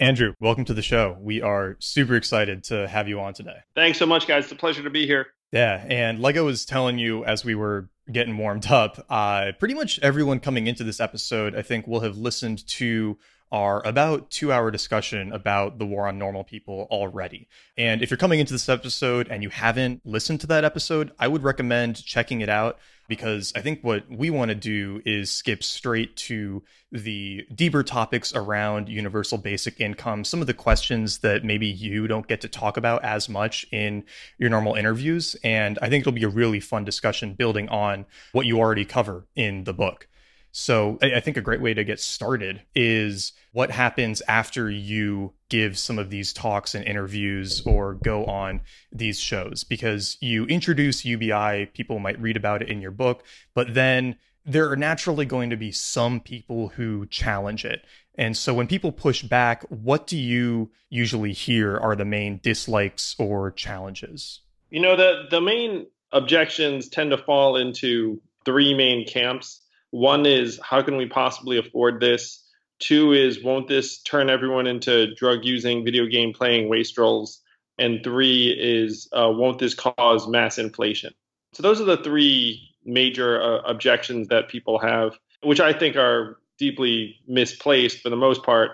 Andrew, welcome to the show. We are super excited to have you on today. Thanks so much, guys. It's a pleasure to be here. Yeah, and like I was telling you as we were getting warmed up, uh, pretty much everyone coming into this episode, I think, will have listened to our about two hour discussion about the war on normal people already. And if you're coming into this episode and you haven't listened to that episode, I would recommend checking it out because I think what we want to do is skip straight to the deeper topics around universal basic income, some of the questions that maybe you don't get to talk about as much in your normal interviews. And I think it'll be a really fun discussion building on what you already cover in the book. So I, think a great way to get started is what happens after you give some of these talks and interviews or go on these shows because you introduce UBI, people might read about it in your book, but then there are naturally going to be some people who challenge it. And so when people push back, what do you usually hear are the main dislikes or challenges? You know, the the main objections tend to fall into three main camps. One is how can we possibly afford this? Two is won't this turn everyone into drug using, video game playing wastrels? And three is uh, won't this cause mass inflation? So those are the three major uh, objections that people have, which I think are deeply misplaced for the most part.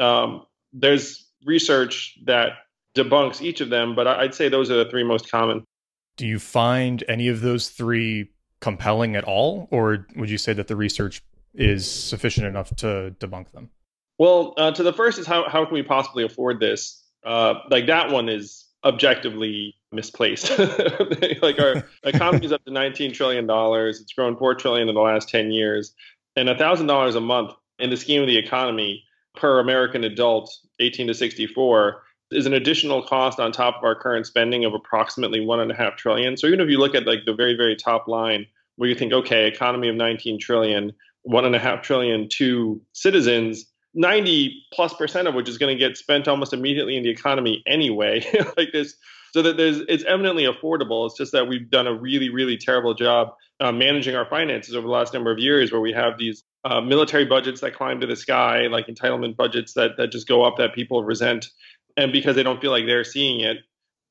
Um, there's research that debunks each of them, but I'd say those are the three most common. Do you find any of those three compelling at all, or would you say that the research is sufficient enough to debunk them? Well, uh, to the first is how how can we possibly afford this? Uh, like that one is objectively misplaced. like our economy is up to 19 trillion dollars. It's grown four trillion in the last 10 years, and a thousand dollars a month in the scheme of the economy per American adult, 18 to 64, is an additional cost on top of our current spending of approximately one and a half trillion. So even if you look at like the very, very top line where you think, okay, economy of 19 trillion, one and a half trillion to citizens, 90 plus percent of which is going to get spent almost immediately in the economy anyway. like this, so that there's it's eminently affordable. It's just that we've done a really, really terrible job uh, managing our finances over the last number of years, where we have these uh, military budgets that climb to the sky, like entitlement budgets that that just go up that people resent and because they don't feel like they're seeing it.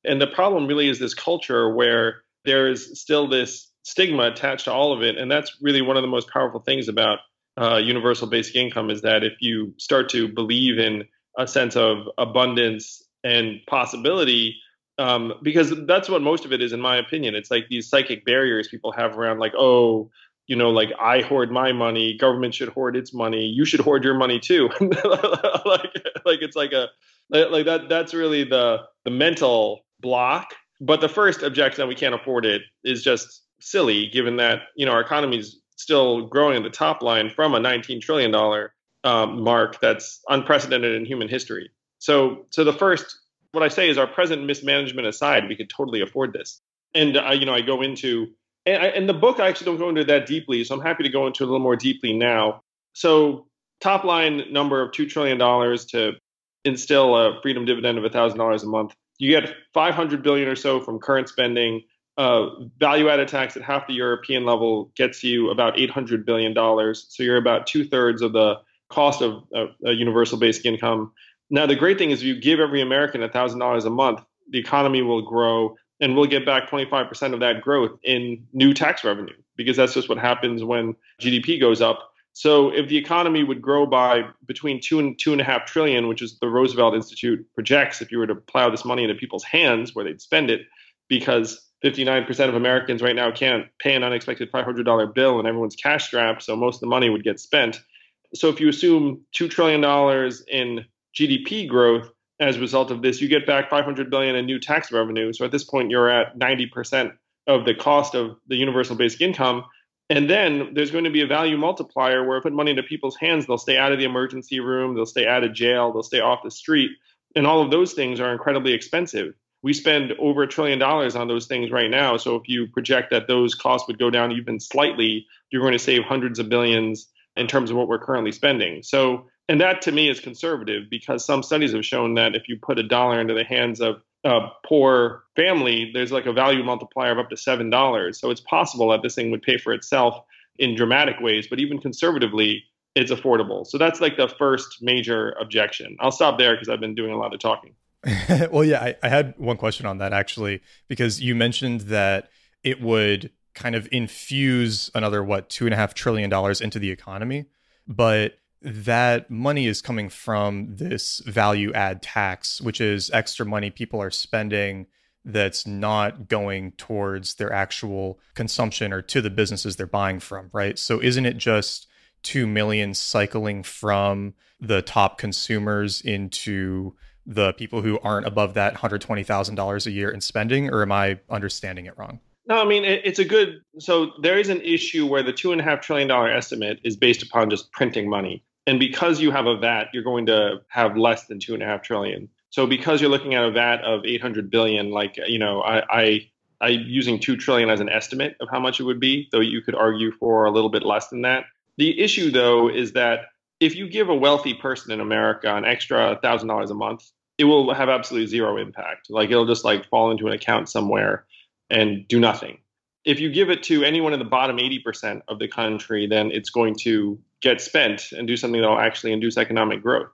And the problem really is this culture where there is still this stigma attached to all of it, and that's really one of the most powerful things about uh, universal basic income is that if you start to believe in a sense of abundance and possibility, um, because that's what most of it is, in my opinion. It's like these psychic barriers people have around, like, oh, you know, like I hoard my money, government should hoard its money, you should hoard your money too. like, like it's like a like that that's really the the mental block but the first objection that we can't afford it is just silly given that you know our economy is still growing at the top line from a 19 trillion dollar um, mark that's unprecedented in human history so so the first what i say is our present mismanagement aside we could totally afford this and I, you know i go into and, I, and the book i actually don't go into that deeply so i'm happy to go into a little more deeply now so top line number of $2 trillion to instill a freedom dividend of $1,000 a month. You get 500 billion or so from current spending. Uh, value added tax at half the European level gets you about 800 billion dollars. So you're about two thirds of the cost of a universal basic income. Now the great thing is, if you give every American $1,000 a month, the economy will grow, and we'll get back 25% of that growth in new tax revenue because that's just what happens when GDP goes up. So if the economy would grow by between two and two and a half trillion, which is the Roosevelt Institute projects, if you were to plow this money into people's hands where they'd spend it, because 59% of Americans right now can't pay an unexpected $500 bill and everyone's cash strapped, so most of the money would get spent. So if you assume $2 trillion in GDP growth as a result of this, you get back 500 billion in new tax revenue. So at this point, you're at 90% of the cost of the universal basic income. And then there's going to be a value multiplier where if put money into people's hands, they'll stay out of the emergency room, they'll stay out of jail, they'll stay off the street. And all of those things are incredibly expensive. We spend over a trillion dollars on those things right now. So if you project that those costs would go down even slightly, you're going to save hundreds of billions in terms of what we're currently spending. So, and that to me is conservative because some studies have shown that if you put a dollar into the hands of a poor family, there's like a value multiplier of up to seven dollars. So it's possible that this thing would pay for itself in dramatic ways. But even conservatively, it's affordable. So that's like the first major objection. I'll stop there because I've been doing a lot of talking. well, yeah, I, I had one question on that actually, because you mentioned that it would kind of infuse another what two and a half trillion dollars into the economy, but that money is coming from this value add tax, which is extra money people are spending that's not going towards their actual consumption or to the businesses they're buying from, right? So isn't it just 2 million cycling from the top consumers into the people who aren't above that $120,000 a year in spending, or am I understanding it wrong? No, I mean, it, it's a good. So there is an issue where the $2.5 trillion estimate is based upon just printing money. And because you have a VAT, you're going to have less than 2.5 trillion. So because you're looking at a VAT of 800 billion, like, you know, I, I I using two trillion as an estimate of how much it would be, though you could argue for a little bit less than that. The issue, though, is that if you give a wealthy person in America an extra thousand dollars a month, it will have absolutely zero impact. Like it'll just like fall into an account somewhere and do nothing. If you give it to anyone in the bottom 80% of the country, then it's going to get spent and do something that will actually induce economic growth.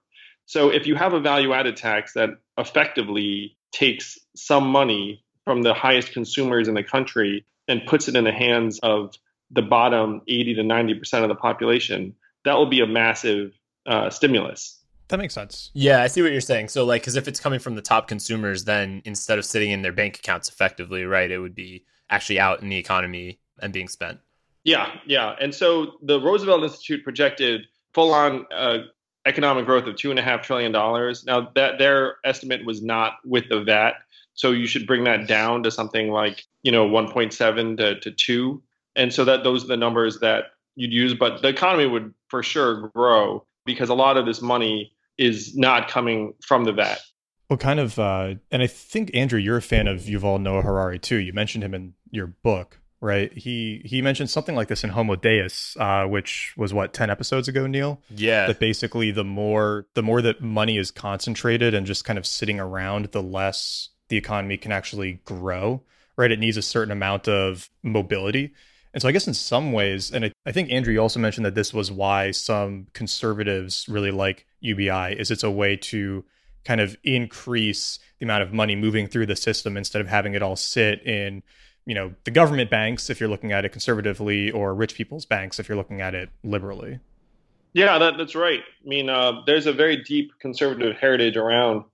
So if you have a value added tax that effectively takes some money from the highest consumers in the country and puts it in the hands of the bottom 80 to 90% of the population, that will be a massive uh, stimulus. That makes sense. Yeah, I see what you're saying. So, like, because if it's coming from the top consumers, then instead of sitting in their bank accounts effectively, right, it would be actually out in the economy and being spent. Yeah, yeah. And so the Roosevelt Institute projected full on uh, economic growth of two and a half trillion dollars. Now that their estimate was not with the VAT, so you should bring that down to something like you know 1.7 to, to two, and so that those are the numbers that you'd use. But the economy would for sure grow because a lot of this money is not coming from the VAT. Well, kind of, uh, and I think Andrew, you're a fan of Yuval Noah Harari too. You mentioned him in your book right? He he mentioned something like this in Homo Deus, uh, which was what ten episodes ago, Neil. Yeah. That basically the more the more that money is concentrated and just kind of sitting around, the less the economy can actually grow. Right? It needs a certain amount of mobility. And so I guess in some ways, and I, I think Andrew, also mentioned that this was why some conservatives really like UBI, is it's a way to kind of increase the amount of money moving through the system instead of having it all sit in you know the government banks if you're looking at it conservatively or rich people's banks if you're looking at it liberally. Yeah that, that's right. I mean uh, there's a very deep conservative heritage around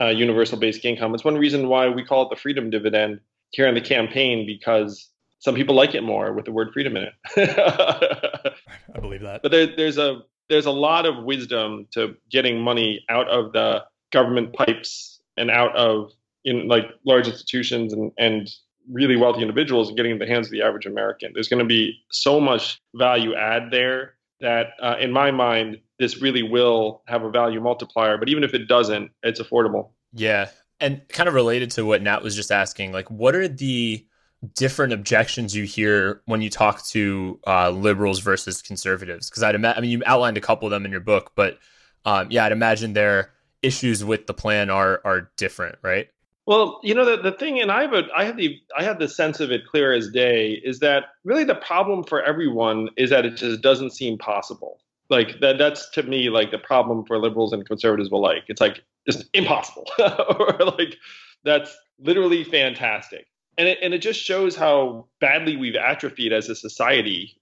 uh, universal basic income. It's one reason why we call it the freedom dividend here in the campaign because some people like it more with the word freedom in it i believe that but there, there's a there's a lot of wisdom to getting money out of the government pipes and out of in like large institutions and, and really wealthy individuals and getting in the hands of the average American. There's going to be so much value add there that, uh, in my mind, this really will have a value multiplier. But even if it doesn't, it's affordable. Yeah. And kind of related to what Nat was just asking, like, what are the different objections you hear when you talk to uh, liberals versus conservatives? Because I'd imagine, I mean, you outlined a couple of them in your book, but um, yeah, I'd imagine their issues with the plan are are different, right? Well, you know the, the thing, and I have a, I have the I have the sense of it clear as day is that really the problem for everyone is that it just doesn't seem possible. Like that that's to me like the problem for liberals and conservatives alike. It's like just impossible, or like that's literally fantastic. And it, and it just shows how badly we've atrophied as a society,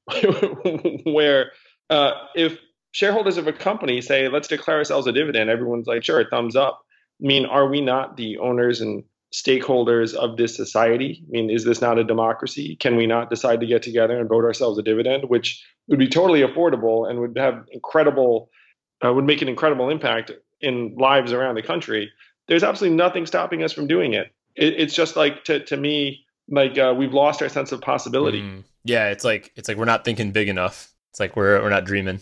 where uh, if shareholders of a company say, let's declare ourselves a dividend, everyone's like, sure, thumbs up I mean, are we not the owners and stakeholders of this society? I mean, is this not a democracy? Can we not decide to get together and vote ourselves a dividend, which would be totally affordable and would have incredible, uh, would make an incredible impact in lives around the country? There's absolutely nothing stopping us from doing it. It it's just like to to me, like uh, we've lost our sense of possibility. Mm. Yeah, it's like it's like we're not thinking big enough. It's like we're we're not dreaming.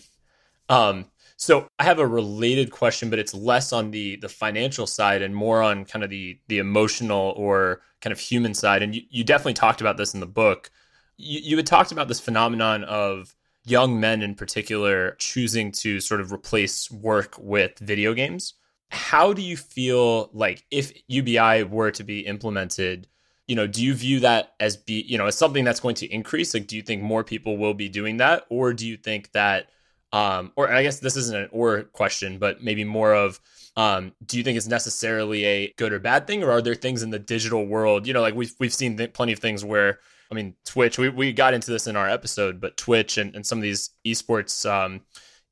Um, so I have a related question, but it's less on the the financial side and more on kind of the the emotional or kind of human side. And you, you definitely talked about this in the book. You, you had talked about this phenomenon of young men in particular choosing to sort of replace work with video games. How do you feel like if UBI were to be implemented? You know, do you view that as be you know as something that's going to increase? Like, do you think more people will be doing that, or do you think that Um, or I guess this isn't an or question, but maybe more of um, do you think it's necessarily a good or bad thing, or are there things in the digital world? You know, like we've we've seen th- plenty of things where I mean, Twitch. We we got into this in our episode, but Twitch and, and some of these esports, um,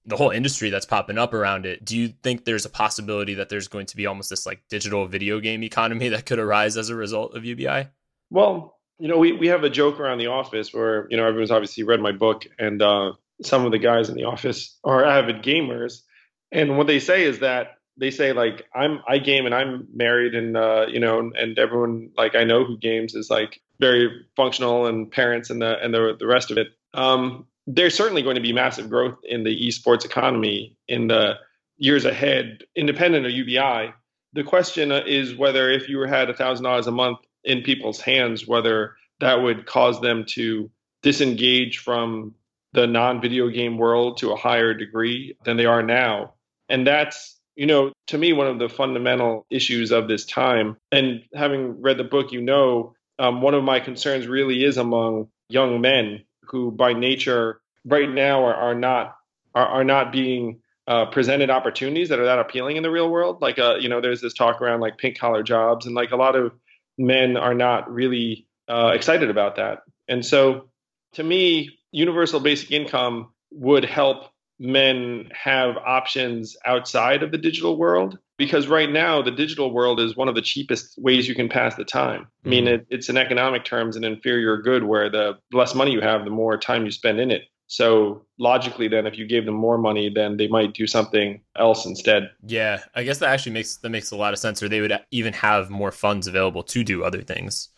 the whole industry that's popping up around it. Do you think there's a possibility that there's going to be almost this like digital video game economy that could arise as a result of UBI? Well, you know, we we have a joke around the office where you know everyone's obviously read my book, and uh, some of the guys in the office are avid gamers, and what they say is that they say like I'm I game and I'm married and uh, you know and everyone like I know who games is like very functional and parents and the and the the rest of it. Um, there's certainly going to be massive growth in the esports economy in the years ahead, independent of UBI. The question is whether if you had a thousand dollars a month in people's hands, whether that would cause them to disengage from the non-video game world to a higher degree than they are now. And that's you know, to me, one of the fundamental issues of this time, and having read the book, you know, um, one of my concerns really is among young men who, by nature, right now are, are not are, are not being uh, presented opportunities that are that appealing in the real world. Like, uh, you know, there's this talk around like pink collar jobs, and like a lot of men are not really uh, excited about that. And so, to me, universal basic income would help men have options outside of the digital world because right now the digital world is one of the cheapest ways you can pass the time. I mean mm-hmm. it, it's in economic terms an inferior good where the less money you have the more time you spend in it. So logically then if you gave them more money then they might do something else instead. Yeah i guess that actually makes that makes a lot of sense or they would even have more funds available to do other things.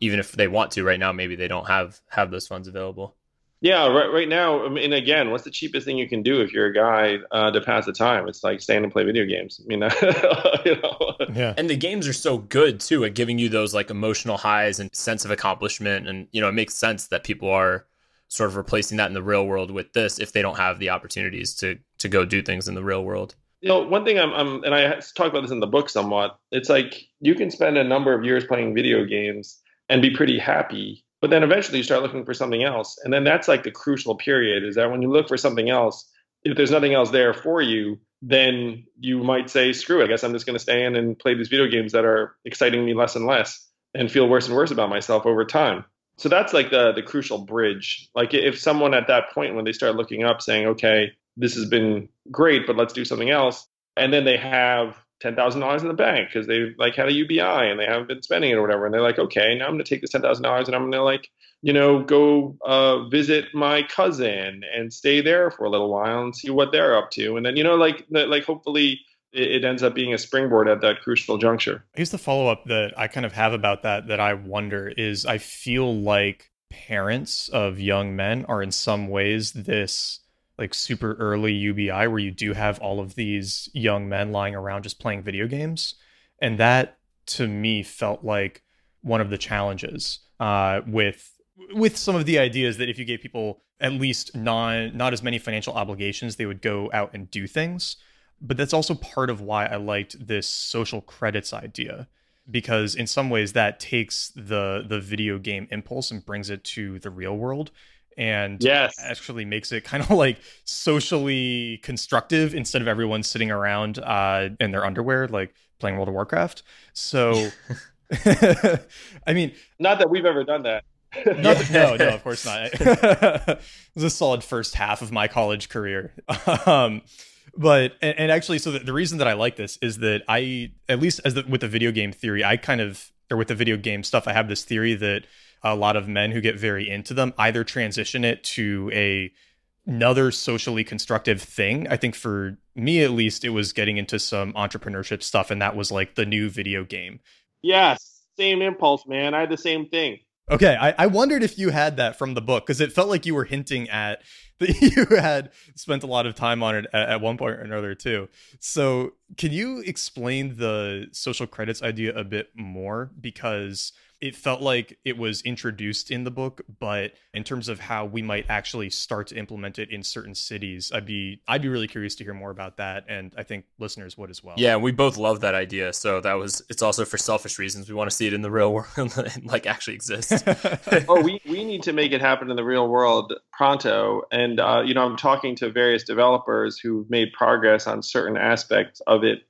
Even if they want to right now maybe they don't have have those funds available yeah, right. Right now, I mean, again, what's the cheapest thing you can do if you're a guy uh, to pass the time? It's like stand and play video games. I mean, you know. Yeah. And the games are so good too at giving you those like emotional highs and sense of accomplishment, and you know, it makes sense that people are sort of replacing that in the real world with this if they don't have the opportunities to to go do things in the real world. You know, one thing I'm, I'm and I talk about this in the book somewhat. It's like you can spend a number of years playing video games and be pretty happy but then eventually you start looking for something else. And then that's like the crucial period is that when you look for something else, if there's nothing else there for you, then you might say, screw it, I guess I'm just going to stay in and play these video games that are exciting me less and less and feel worse and worse about myself over time. So that's like the the crucial bridge. Like if someone at that point when they start looking up saying, okay, this has been great, but let's do something else, and then they have ten thousand dollars in the bank because they like had a UBI and they haven't been spending it or whatever. And they're like, okay, now I'm gonna take this ten thousand dollars and I'm gonna like, you know, go uh, visit my cousin and stay there for a little while and see what they're up to. And then you know, like like hopefully it, ends up being a springboard at that crucial juncture. Guess the follow up that I kind of have about that that I wonder is I feel like parents of young men are in some ways this like super early UBI where you do have all of these young men lying around just playing video games. And that to me felt like one of the challenges uh, with with some of the ideas that if you gave people at least non not as many financial obligations, they would go out and do things. But that's also part of why I liked this social credits idea because in some ways that takes the the video game impulse and brings it to the real world and yes. actually makes it kind of like socially constructive instead of everyone sitting around uh, in their underwear like playing World of Warcraft. So, I mean, not that we've ever done that. Not, no, no, of course not. it was a solid first half of my college career. Um, but and, and, actually, so the, the, reason that I like this is that I, at least as the, with the video game theory, I kind of or with the video game stuff, I have this theory that a lot of men who get very into them either transition it to a another socially constructive thing. I think for me at least it was getting into some entrepreneurship stuff and that was like the new video game. Yes, same impulse, man. I had the same thing. Okay, I, I wondered if you had that from the book because it felt like you were hinting at that you had spent a lot of time on it at, at, one point or another too. So, can you explain the social credits idea a bit more? Because it felt like it was introduced in the book, but in terms of how we might actually start to implement it in certain cities, I'd be I'd be really curious to hear more about that, and I think listeners would as well. Yeah, we both love that idea. So that was it's also for selfish reasons. We want to see it in the real world, and like actually exist. oh, we we need to make it happen in the real world pronto, and and uh, you know I'm talking to various developers who've made progress on certain aspects of it.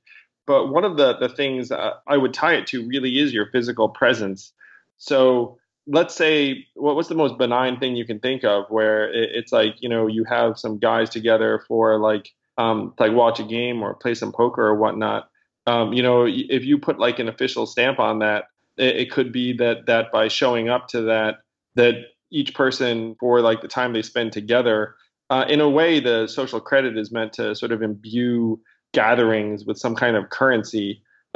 But one of the the things uh, I would tie it to really is your physical presence. So let's say what, what's the most benign thing you can think of where it, it's like you know you have some guys together for like um, like watch a game or play some poker or whatnot. Um, you know, if you put like an official stamp on that, it, it could be that that by showing up to that, that each person for like the time they spend together, uh, in a way, the social credit is meant to sort of imbue gatherings with some kind of currency.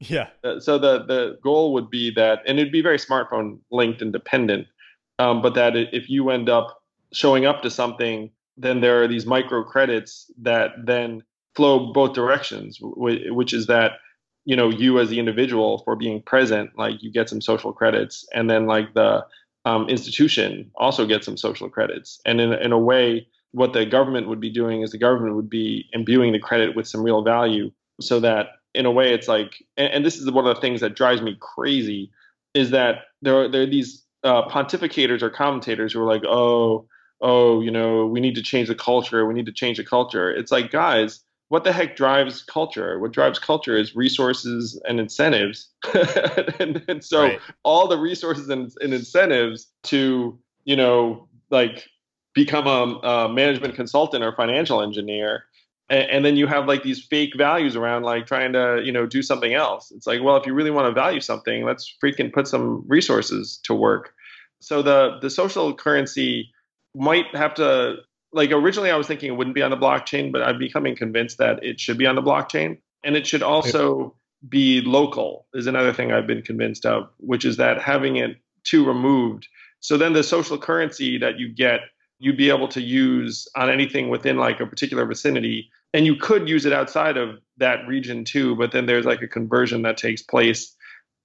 yeah. So the the goal would be that, and it'd be very smartphone linked and dependent, um, but that if you end up showing up to something then there are these micro credits that then flow both directions, which is that you know you as the individual for being present, like you get some social credits, and then like the um, institution also gets some social credits, and in in a way, what the government would be doing is the government would be imbuing the credit with some real value, so that in a way it's like, and, and this is one of the things that drives me crazy, is that there are, there are these uh, pontificators or commentators who are like, oh oh, you know, we need to change the culture. We need to change the culture. It's like, guys, what the heck drives culture? What drives culture is resources and incentives. and, and, so right. all the resources and, and, incentives to, you know, like become a, a management consultant or financial engineer. And, and then you have like these fake values around like trying to, you know, do something else. It's like, well, if you really want to value something, let's freaking put some resources to work. So the the social currency might have to like originally I was thinking it wouldn't be on the blockchain, but I'm becoming convinced that it should be on the blockchain. And it should also be local is another thing I've been convinced of, which is that having it too removed. So then the social currency that you get, you'd be able to use on anything within like a particular vicinity. And you could use it outside of that region too, but then there's like a conversion that takes place.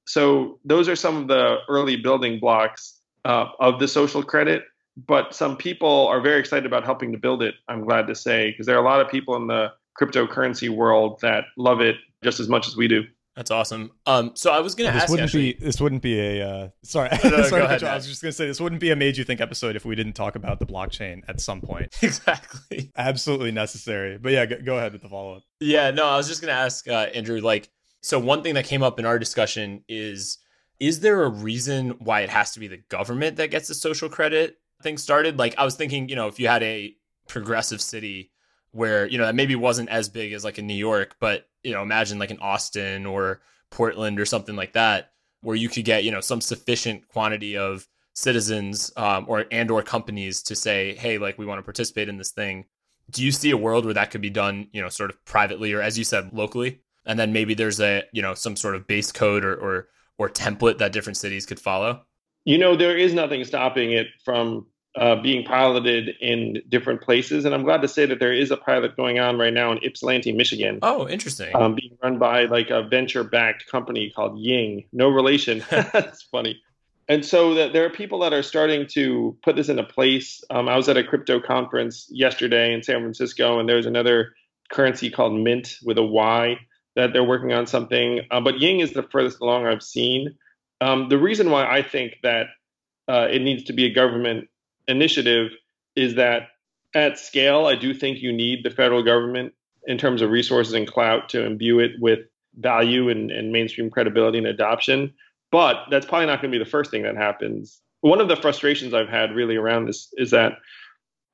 So those are some of the early building blocks uh, of the social credit but some people are very excited about helping to build it. I'm glad to say because there are a lot of people in the cryptocurrency world that love it just as much as we do. That's awesome. Um, so I was going to ask. This wouldn't actually, be. This wouldn't be a. Uh, sorry, no, no, sorry. ahead, I was just going to say this wouldn't be a made you think episode if we didn't talk about the blockchain at some point. exactly. Absolutely necessary. But yeah, go, go ahead with the follow up. Yeah, no, I was just going to ask uh, Andrew. Like, so one thing that came up in our discussion is: is there a reason why it has to be the government that gets the social credit? thing started. Like I was thinking, you know, if you had a progressive city where, you know, that maybe wasn't as big as like in New York, but, you know, imagine like in Austin or Portland or something like that, where you could get, you know, some sufficient quantity of citizens um, or and or companies to say, hey, like we want to participate in this thing. Do you see a world where that could be done, you know, sort of privately or as you said, locally? And then maybe there's a, you know, some sort of base code or or, or template that different cities could follow? You know, there is nothing stopping it from uh, being piloted in different places. And I'm glad to say that there is a pilot going on right now in Ypsilanti, Michigan. Oh, interesting. Um, being run by like a venture backed company called Ying. No relation. That's funny. And so that there are people that are starting to put this into place. Um, I was at a crypto conference yesterday in San Francisco, and there's another currency called Mint with a Y that they're working on something. Uh, but Ying is the furthest along I've seen. Um, the reason why I think that uh, it needs to be a government initiative is that at scale, I do think you need the federal government in terms of resources and clout to imbue it with value and, and mainstream credibility and adoption. But that's probably not going to be the first thing that happens. One of the frustrations I've had really around this is that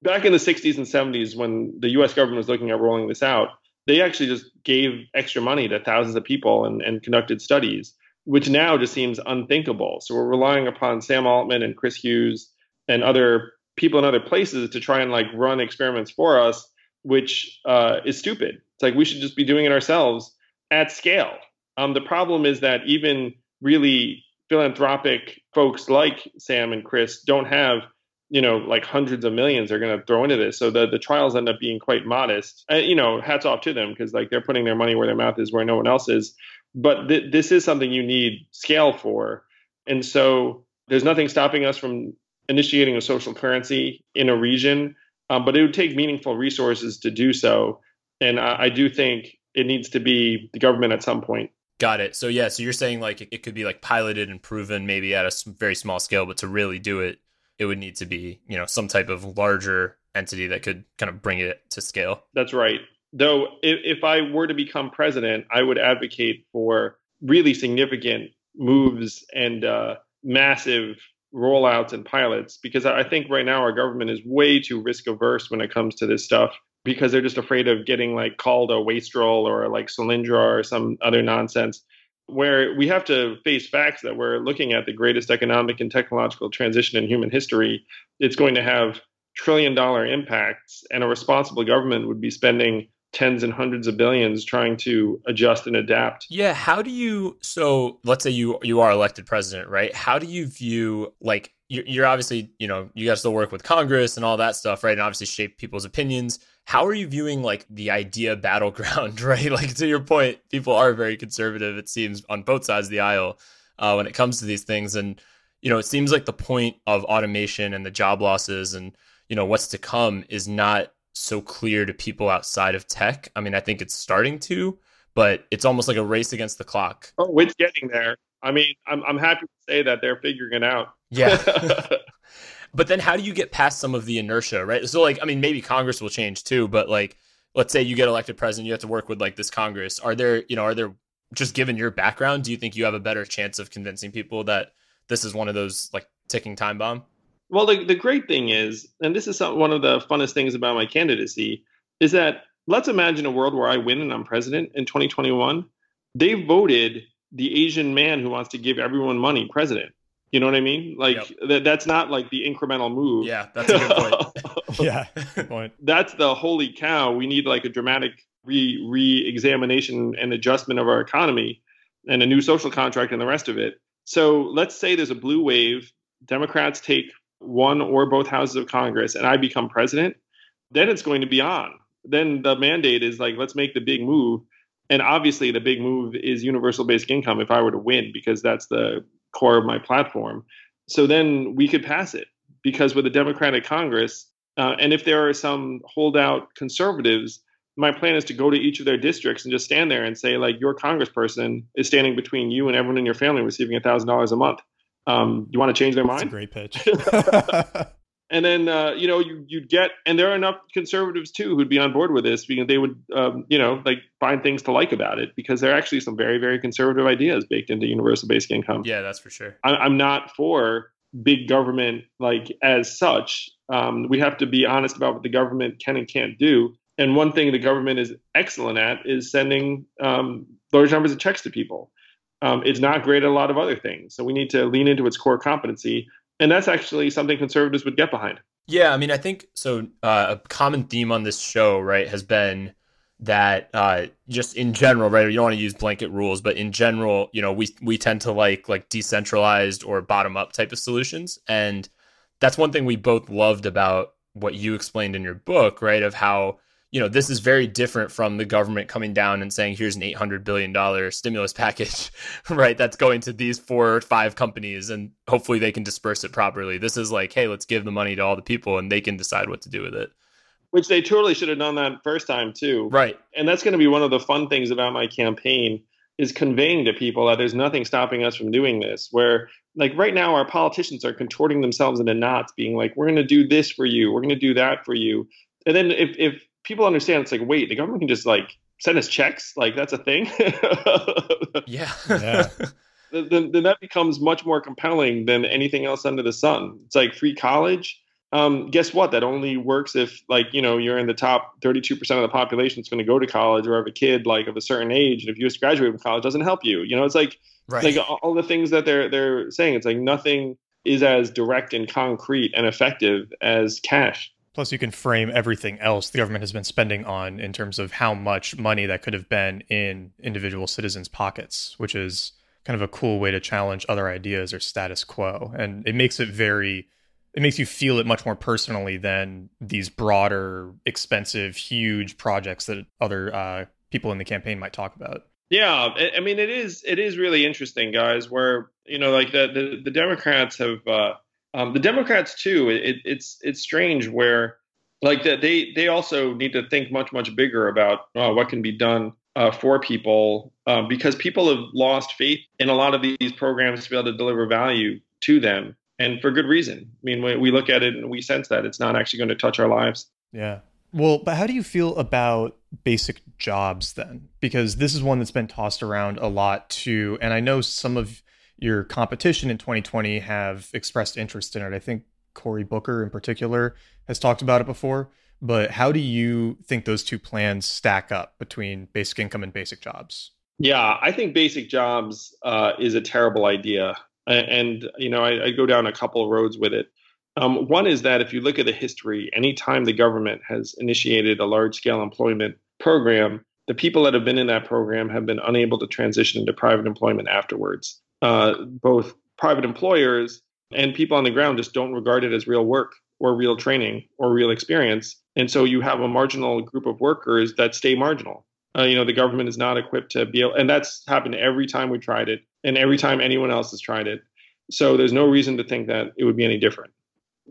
back in the 60s and 70s, when the US government was looking at rolling this out, they actually just gave extra money to thousands of people and, and conducted studies which now just seems unthinkable. So we're relying upon Sam Altman and Chris Hughes and other people in other places to try and like run experiments for us, which uh, is stupid. It's like we should just be doing it ourselves at scale. Um, the problem is that even really philanthropic folks like Sam and Chris don't have you know like hundreds of millions they're going to throw into this so the, the trials end up being quite modest uh, you know hats off to them because like they're putting their money where their mouth is where no one else is but th- this is something you need scale for. And so there's nothing stopping us from initiating a social currency in a region, um, but it would take meaningful resources to do so. And I, I, do think it needs to be the government at some point. Got it. So yeah, so you're saying like it, it could be like piloted and proven maybe at a very small scale, but to really do it, it would need to be, you know, some type of larger entity that could kind of bring it to scale. That's right. Though, if, if I were to become president, I would advocate for really significant moves and uh, massive rollouts and pilots because I think right now our government is way too risk averse when it comes to this stuff because they're just afraid of getting like called a wastrel or like Solyndra or some other nonsense. Where we have to face facts that we're looking at the greatest economic and technological transition in human history. It's going to have trillion dollar impacts, and a responsible government would be spending tens and hundreds of billions trying to adjust and adapt. Yeah, how do you so let's say you you are elected president, right? How do you view like you're obviously, you know, you guys still work with Congress and all that stuff, right? And obviously shape people's opinions. How are you viewing like the idea battleground, right? Like to your point, people are very conservative, it seems, on both sides of the aisle uh, when it comes to these things. And, you know, it seems like the point of automation and the job losses and, you know, what's to come is not so clear to people outside of tech. I mean, I think it's starting to, but it's almost like a race against the clock. Oh, it's getting there. I mean, I'm I'm happy to say that they're figuring it out. Yeah. but then how do you get past some of the inertia, right? So like, I mean, maybe Congress will change too, but like let's say you get elected president, you have to work with like this Congress. Are there, you know, are there just given your background, do you think you have a better chance of convincing people that this is one of those like ticking time bomb? Well, the, the great thing is, and this is some, one of the funnest things about my candidacy, is that let's imagine a world where I win and I'm president in 2021. They voted the Asian man who wants to give everyone money president. You know what I mean? Like yep. th- that's not like the incremental move. Yeah, that's a good point. yeah, good point. That's the holy cow. We need like a dramatic re re-examination and adjustment of our economy and a new social contract and the rest of it. So let's say there's a blue wave. Democrats take one or both houses of Congress and I become president, then it's going to be on. Then the mandate is like, let's make the big move. And obviously, the big move is universal basic income if I were to win, because that's the core of my platform. So then we could pass it because with a Democratic Congress, uh, and if there are some holdout conservatives, my plan is to go to each of their districts and just stand there and say, like, your congressperson is standing between you and everyone in your family receiving $1,000 a month. Um, you want to change their That's mind? great pitch. and then uh, you know you you'd get and there are enough conservatives too who'd be on board with this because they would um, you know like find things to like about it because there are actually some very very conservative ideas baked into universal basic income. Yeah, that's for sure. I, I'm not for big government like as such. Um, we have to be honest about what the government can and can't do. And one thing the government is excellent at is sending um, large numbers of checks to people um, it's not great at a lot of other things. So we need to lean into its core competency. And that's actually something conservatives would get behind. Yeah, I mean, I think so. Uh, a common theme on this show, right, has been that uh, just in general, right? You don't want to use blanket rules, but in general, you know, we we tend to like like decentralized or bottom up type of solutions, and that's one thing we both loved about what you explained in your book, right? Of how you know, this is very different from the government coming down and saying, here's an $800 billion stimulus package, right? That's going to these four or five companies and hopefully they can disperse it properly. This is like, hey, let's give the money to all the people and they can decide what to do with it. Which they totally should have done that first time too. Right. And that's going to be one of the fun things about my campaign is conveying to people that there's nothing stopping us from doing this. Where like right now our politicians are contorting themselves into knots, being like, we're going to do this for you, we're going to do that for you. And then if, if people understand it's like, wait, the government can just like send us checks, like that's a thing. yeah. yeah. Then, then that becomes much more compelling than anything else under the sun. It's like free college. Um, guess what? That only works if, like, you know, you're in the top 32% of the population that's going to go to college, or have a kid like of a certain age, and if you just graduate from college, doesn't help you. You know, it's like, right. like all the things that they're they're saying. It's like nothing is as direct and concrete and effective as cash. Plus, you can frame everything else the government has been spending on in terms of how much money that could have been in individual citizens' pockets, which is kind of a cool way to challenge other ideas or status quo. And it makes it very, it makes you feel it much more personally than these broader, expensive, huge projects that other uh, people in the campaign might talk about. Yeah, I mean, it is it is really interesting, guys. Where you know, like the the, the Democrats have. Uh, um, the Democrats too. It, it's it's strange where like that they they also need to think much much bigger about uh, what can be done uh, for people uh, because people have lost faith in a lot of these programs to be able to deliver value to them. and for good reason. I mean, we, we look at it and we sense that it's not actually going to touch our lives. Yeah. Well, but how do you feel about basic jobs then? Because this is one that's been tossed around a lot too. And I know some of your competition in 2020 have expressed interest in it. I think Cory Booker in particular has talked about it before. But how do you think those two plans stack up between basic income and basic jobs? Yeah, I think basic jobs uh, is a terrible idea. And, you know, I, I, go down a couple of roads with it. Um, one is that if you look at the history, anytime the government has initiated a large scale employment program, the people that have been in that program have been unable to transition into private employment afterwards. Uh, both private employers and people on the ground just don't regard it as real work or real training or real experience. And so you have a marginal group of workers that stay marginal. Uh, you know, the government is not equipped to be able, and that's happened every time we tried it and every time anyone else has tried it. So there's no reason to think that it would be any different.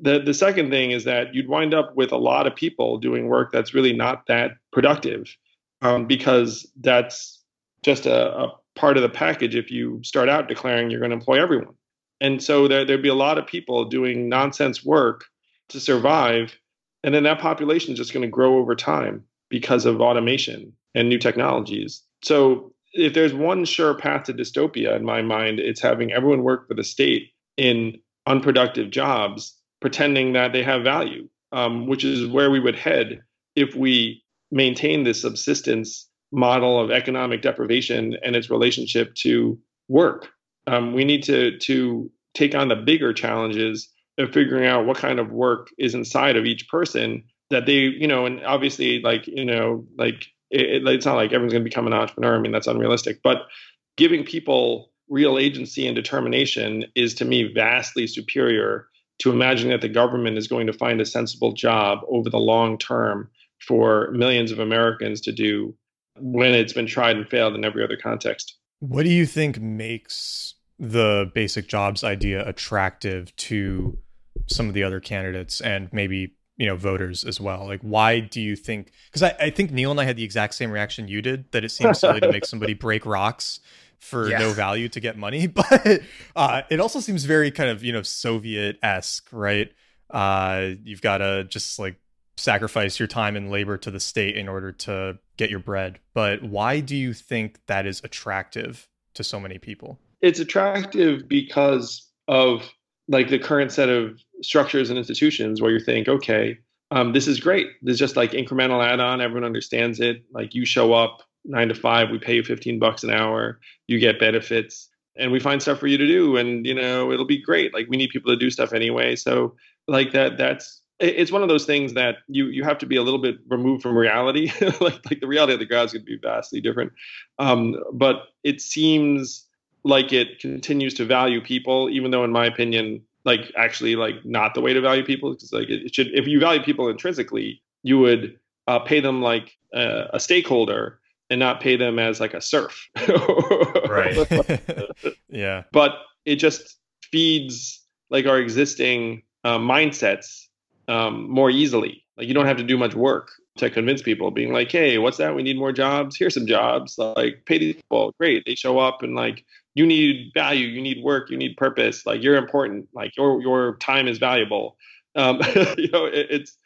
The, the second thing is that you'd wind up with a lot of people doing work that's really not that productive um, because that's just a, a part of the package if you start out declaring you're going to employ everyone. And so there, there'd be a lot of people doing nonsense work to survive. And then that population is just going to grow over time because of automation and new technologies. So if there's one sure path to dystopia in my mind, it's having everyone work for the state in unproductive jobs, pretending that they have value, um, which is where we would head if we maintain this subsistence model of economic deprivation and its relationship to work. Um, we need to to take on the bigger challenges of figuring out what kind of work is inside of each person that they, you know, and obviously, like you know, like it, it's not like everyone's going to become an entrepreneur. I mean, that's unrealistic. But giving people real agency and determination is, to me, vastly superior to imagining that the government is going to find a sensible job over the long term for millions of Americans to do when it's been tried and failed in every other context. What do you think makes the basic jobs idea attractive to some of the other candidates and maybe you know voters as well like why do you think because I, I think neil and i had the exact same reaction you did that it seems silly to make somebody break rocks for yeah. no value to get money but uh, it also seems very kind of you know soviet-esque right uh, you've got to just like sacrifice your time and labor to the state in order to get your bread but why do you think that is attractive to so many people it's attractive because of like the current set of structures and institutions where you think, okay, um, this is great. This is just like incremental add-on. Everyone understands it. Like you show up nine to five, we pay you 15 bucks an hour, you get benefits, and we find stuff for you to do. And you know, it'll be great. Like we need people to do stuff anyway. So like that, that's it's one of those things that you you have to be a little bit removed from reality. like like the reality of the crowd is going to be vastly different. Um, but it seems like it continues to value people, even though, in my opinion, like actually like not the way to value people because like it should if you value people intrinsically, you would uh, pay them like uh, a stakeholder and not pay them as like a serf. right. yeah. But it just feeds like our existing uh, mindsets um, more easily. Like you don't have to do much work to convince people, being like, "Hey, what's that? We need more jobs. Here's some jobs. Like, pay these people. Great. They show up and like you need value, you need work, you need purpose. Like you're important. Like your your time is valuable. Um, you know, it, it's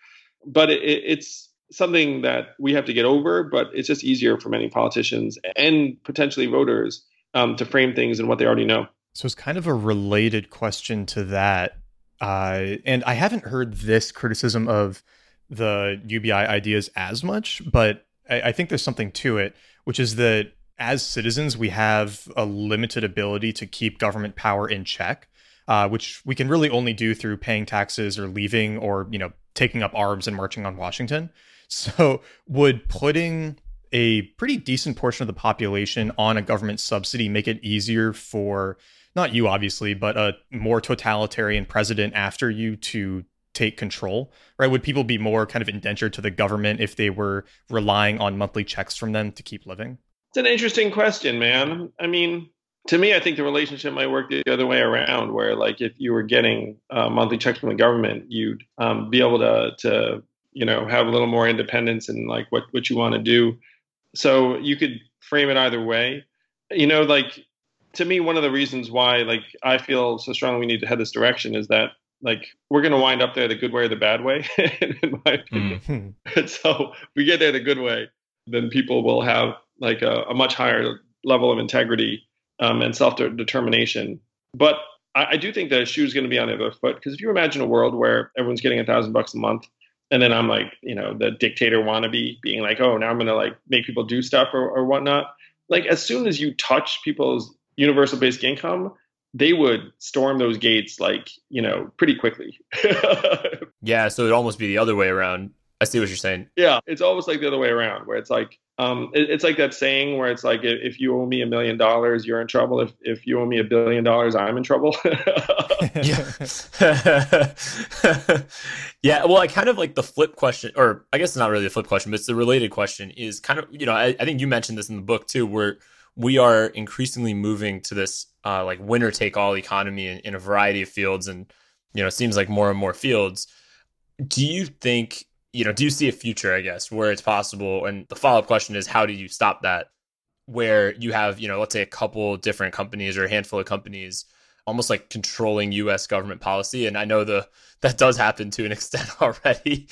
but it, it's something that we have to get over. But it's just easier for many politicians and potentially voters um, to frame things in what they already know. So it's kind of a related question to that. Uh, and I haven't heard this criticism of the UBI ideas as much, but I, I think there's something to it, which is that as citizens, we have a limited ability to keep government power in check, uh, which we can really only do through paying taxes or leaving or you know taking up arms and marching on Washington. So, would putting a pretty decent portion of the population on a government subsidy make it easier for not you obviously, but a more totalitarian president after you to take control, right? Would people be more kind of indentured to the government if they were relying on monthly checks from them to keep living? It's an interesting question, man. I mean, to me, I think the relationship might work the other way around, where like if you were getting uh, monthly checks from the government, you'd um, be able to to you know have a little more independence in like what what you want to do. So you could frame it either way. You know, like to me, one of the reasons why like I feel so strongly we need to head this direction is that like we're going to wind up there the good way or the bad way, in my opinion. Mm. And so we get there the good way, then people will have like a, a much higher level of integrity um, and self determination. But I, I, do think the shoe is going to be on the other foot because if you imagine a world where everyone's getting a thousand bucks a month, and then I'm like, you know, the dictator wannabe being like, oh, now I'm going to like make people do stuff or, or whatnot. Like as soon as you touch people's universal basic income, they would storm those gates like you know pretty quickly. yeah, so it'd almost be the other way around. I see what you're saying. Yeah, it's almost like the other way around, where it's like um, it, it's like that saying where it's like if you owe me a million dollars, you're in trouble. If if you owe me a billion dollars, I'm in trouble. yeah. yeah. Well, I kind of like the flip question, or I guess it's not really a flip question, but it's the related question. Is kind of you know I, I think you mentioned this in the book too, where we are increasingly moving to this uh, like winner take all economy in, in a variety of fields, and you know it seems like more and more fields. Do you think you know? Do you see a future, I guess, where it's possible? And the follow up question is, how do you stop that? Where you have you know, let's say a couple different companies or a handful of companies almost like controlling US government policy and I know the that does happen to an extent already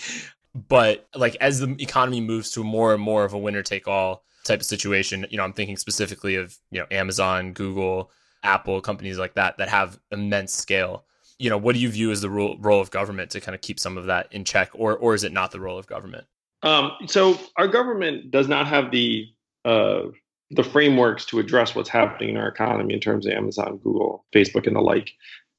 but like as the economy moves to more and more of a winner take all type of situation. You know, I'm thinking specifically of, you know, Amazon, Google, Apple, companies like that that have immense scale. You know, what do you view as the role, role of government to kind of keep some of that in check, or or is it not the role of government? Um, so our government does not have the uh, the frameworks to address what's happening in our economy in terms of Amazon, Google, Facebook, and the like,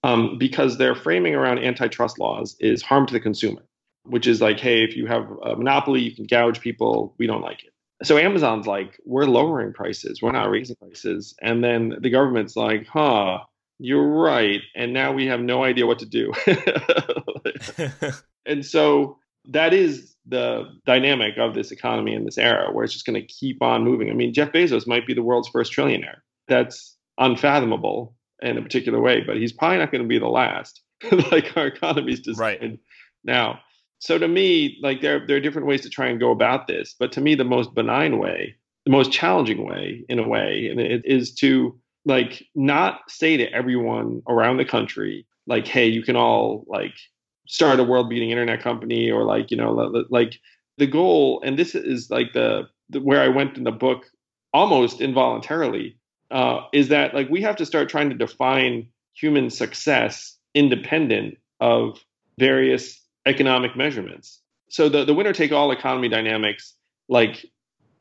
um, because their framing around antitrust laws is harm to the consumer, which is like, hey, if you have a monopoly, you can gouge people. We don't like it so Amazon's like, we're lowering prices, we're not raising prices. And then the government's like, huh, you're right. And now we have no idea what to do. and so that is the dynamic of this economy in this era where it's just going to keep on moving. I mean, Jeff Bezos might be the world's first trillionaire. That's unfathomable in a particular way, but he's probably not going to be the last. like our economy's designed right. now so to me, like there there are different ways to try and go about this, but to me, the most benign way, the most challenging way, in a way, and it is to like not say to everyone around the country, like, hey, you can all like start a world-beating internet company, or like you know, like the goal, and this is like the, the where I went in the book almost involuntarily, uh, is that like we have to start trying to define human success independent of various economic measurements. So the, the winner take all economy dynamics, like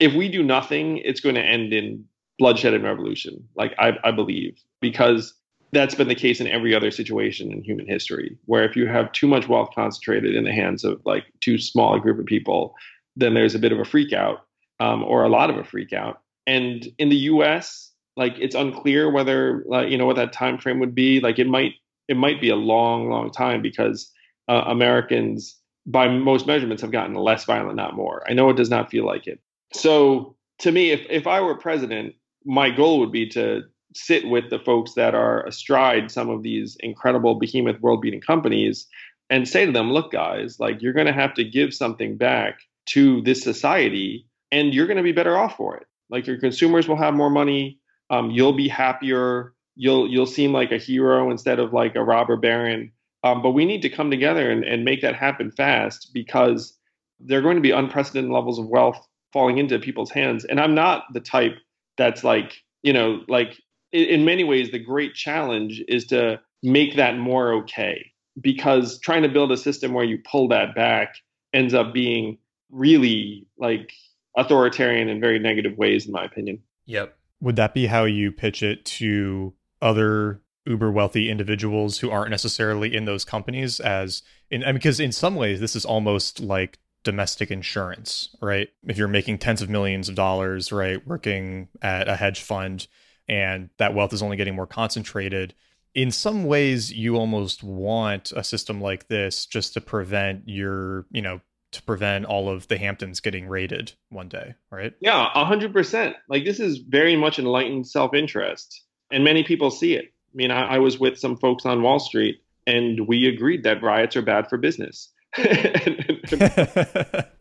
if we do nothing, it's going to end in bloodshed and revolution. Like I, I believe, because that's been the case in every other situation in human history, where if you have too much wealth concentrated in the hands of like too small a group of people, then there's a bit of a freak out um, or a lot of a freak out. And in the U.S., like it's unclear whether like, you know what that time frame would be. Like it might it might be a long, long time because uh, Americans, by most measurements, have gotten less violent, not more. I know it does not feel like it. So, to me, if, if I were president, my goal would be to sit with the folks that are astride some of these incredible behemoth world beating companies and say to them, look, guys, like you're going to have to give something back to this society and you're going to be better off for it. Like your consumers will have more money. Um, you'll be happier. You'll you'll seem like a hero instead of like a robber baron. Um, but we need to come together and, and make that happen fast because there are going to be unprecedented levels of wealth falling into people's hands. And I'm not the type that's like, you know, like in, in many ways, the great challenge is to make that more okay because trying to build a system where you pull that back ends up being really like authoritarian in very negative ways, in my opinion. Yep. Would that be how you pitch it to other uber wealthy individuals who aren't necessarily in those companies as in because in some ways this is almost like domestic insurance, right? If you're making tens of millions of dollars, right, working at a hedge fund and that wealth is only getting more concentrated, in some ways you almost want a system like this just to prevent your, you know, to prevent all of the Hamptons getting raided one day, right? Yeah, 100%. Like this is very much enlightened self-interest and many people see it mean, I, I was with some folks on Wall Street, and we agreed that riots are bad for business.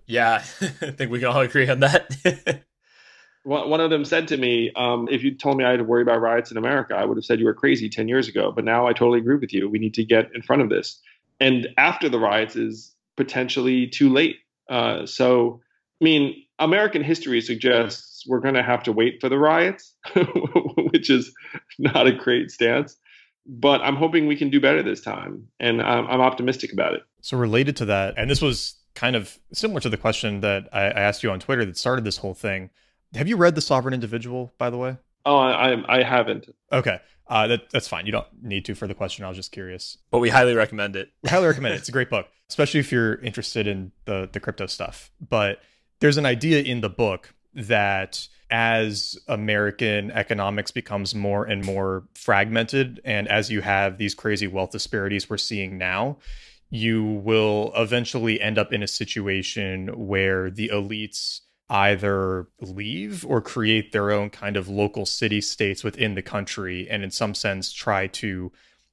yeah, I think we can all agree on that. One of them said to me, um, "If you told me I had to worry about riots in America, I would have said you were crazy ten years ago." But now I totally agree with you. We need to get in front of this. And after the riots is potentially too late. Uh, so, I mean, American history suggests we're going to have to wait for the riots, which is not a great stance. But I'm hoping we can do better this time, and I'm, I'm optimistic about it. So, related to that, and this was kind of similar to the question that I, I asked you on Twitter that started this whole thing. Have you read The Sovereign Individual, by the way? Oh, I, I haven't. Okay. Uh, that, that's fine. You don't need to for the question. I was just curious. But we highly recommend it. We highly recommend it. It's a great book, especially if you're interested in the, the crypto stuff. But there's an idea in the book that as American economics becomes more and more fragmented, and as you have these crazy wealth disparities we're seeing now, you will eventually end up in a situation where the elites either leave or create their own kind of local city states within the country and in some sense try to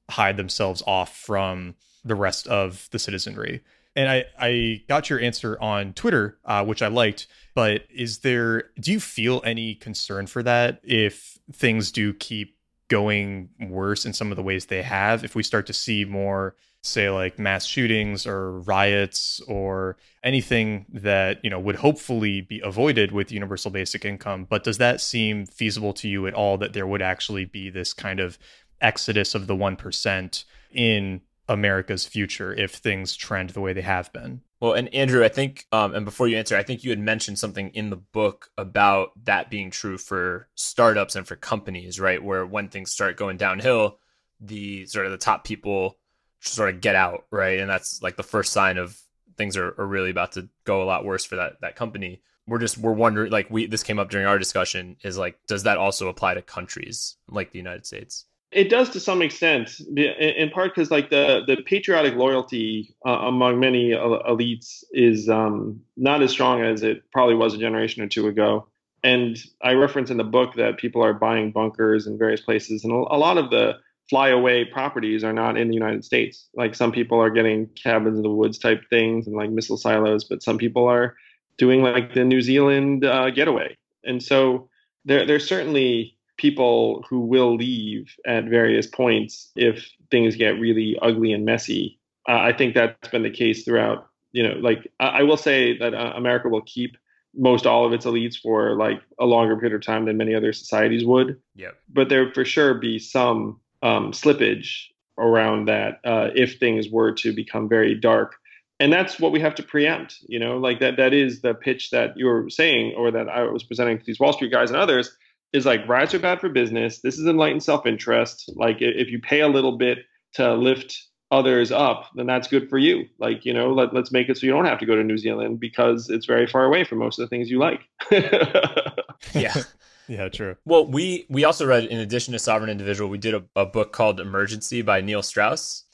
hide themselves off from the rest of the citizenry and I, I got your answer on Twitter, uh, which I liked. But is there, do you feel any concern for that if things do keep going worse in some of the ways they have? If we start to see more say like mass shootings or riots or anything that you know would hopefully be avoided with universal basic income but does that seem feasible to you at all that there would actually be this kind of exodus of the 1% in America's future if things trend the way they have been. Well, and Andrew, I think, um, and before you answer, I think you had mentioned something in the book about that being true for startups and for companies, right? Where when things start going downhill, the sort of the top people sort of get out, right? And that's like the first sign of things are, are really about to go a lot worse for that that company. We're just we're wondering like we this came up during our discussion is like does that also apply to countries like the United States? It does to some extent, in part because like the the patriotic loyalty uh, among many elites is um, not as strong as it probably was a generation or two ago. And I reference in the book that people are buying bunkers in various places, and a lot of the flyaway properties are not in the United States. Like some people are getting cabins in the woods type things and like missile silos, but some people are doing like the New Zealand uh, getaway. And so there, there's certainly people who will leave at various points if things get really ugly and messy. Uh, I think that's been the case throughout. You know, like I, I will say that uh, America will keep most all of its elites for like a longer period of time than many other societies would. Yeah. But there for sure be some um, slippage around that uh, if things were to become very dark. And that's what we have to preempt, you know, like that. That is the pitch that you were saying, or that I was presenting to these Wall Street guys and others. Is like riots are bad for business. This is enlightened self-interest. Like if you pay a little bit to lift others up, then that's good for you. Like you know, let, let's make it so you don't have to go to New Zealand because it's very far away from most of the things you like. yeah, yeah, true. Well, we we also read in addition to Sovereign Individual, we did a, a book called Emergency by Neil Strauss,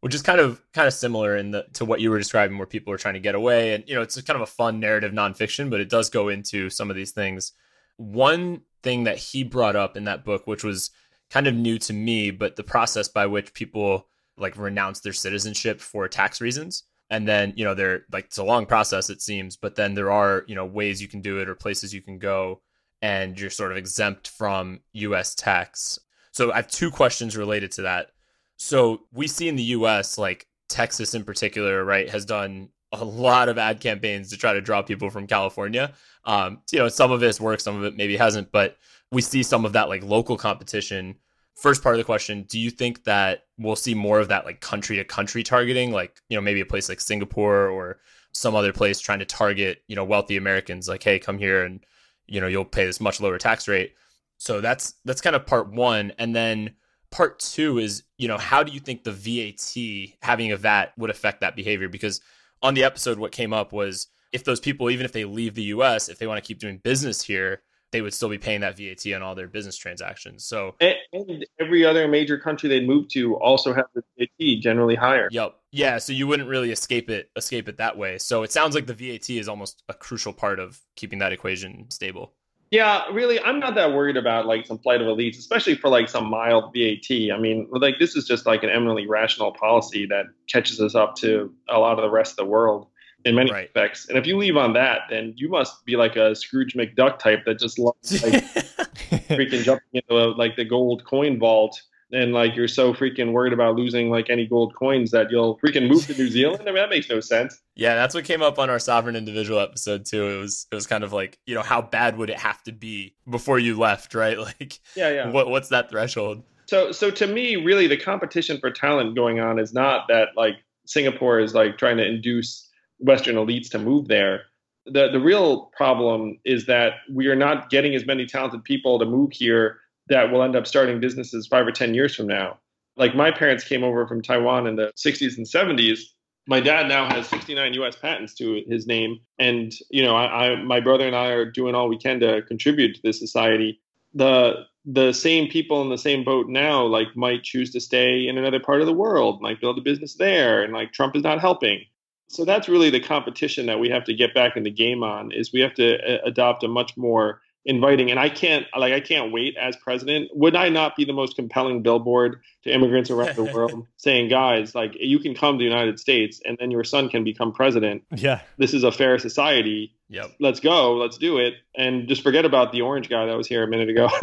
which is kind of kind of similar in the to what you were describing, where people are trying to get away, and you know, it's kind of a fun narrative nonfiction, but it does go into some of these things. One thing that he brought up in that book, which was kind of new to me, but the process by which people like renounce their citizenship for tax reasons and then you know they're like it's a long process it seems but then there are you know ways you can do it or places you can go and you're sort of exempt from US tax. So I have two questions related to that. So we see in the US, like Texas in particular, right, has done a lot of ad campaigns to try to draw people from California. Um, you know, some of it has worked, some of it maybe hasn't, but we see some of that like local competition. First part of the question, do you think that we'll see more of that like country to country targeting, like, you know, maybe a place like Singapore or some other place trying to target, you know, wealthy Americans like, hey, come here and you know you'll pay this much lower tax rate so that's that's kind of part one and then part two is you know how do you think the vat having a vat would affect that behavior because on the episode what came up was if those people even if they leave the us if they want to keep doing business here they would still be paying that VAT on all their business transactions. So and, and every other major country they'd move to also has the VAT generally higher. Yep. Yeah. So you wouldn't really escape it escape it that way. So it sounds like the VAT is almost a crucial part of keeping that equation stable. Yeah, really, I'm not that worried about like some flight of elites, especially for like some mild VAT. I mean, like this is just like an eminently rational policy that catches us up to a lot of the rest of the world. in many Right. respects. And if you leave on that, then you must be like a Scrooge McDuck type that just loves like freaking jumping into like the gold coin vault and like you're so freaking worried about losing like any gold coins that you'll freaking move to New Zealand. I mean that makes no sense. Yeah, that's what came up on our sovereign individual episode too. It was it was kind of like, you know, how bad would it have to be before you left, right? Like Yeah, yeah. what what's that threshold? So so to me, really the competition for talent going on is not that like Singapore is like trying to induce Western elites to move there. The the real problem is that we are not getting as many talented people to move here that will end up starting businesses five or ten years from now. Like my parents came over from Taiwan in the 60s and 70s. My dad now has 69 U.S. patents to his name, and you know, I, I my brother and I are doing all we can to contribute to this society. The the same people in the same boat now like might choose to stay in another part of the world like build a business there and like trump is not helping so that's really the competition that we have to get back in the game on is we have to uh, adopt a much more inviting and i can't like i can't wait as president would i not be the most compelling billboard to immigrants around the world saying guys like you can come to the united states and then your son can become president yeah. this is a fair society Yep. let's go let's do it and just forget about the orange guy that was here a minute ago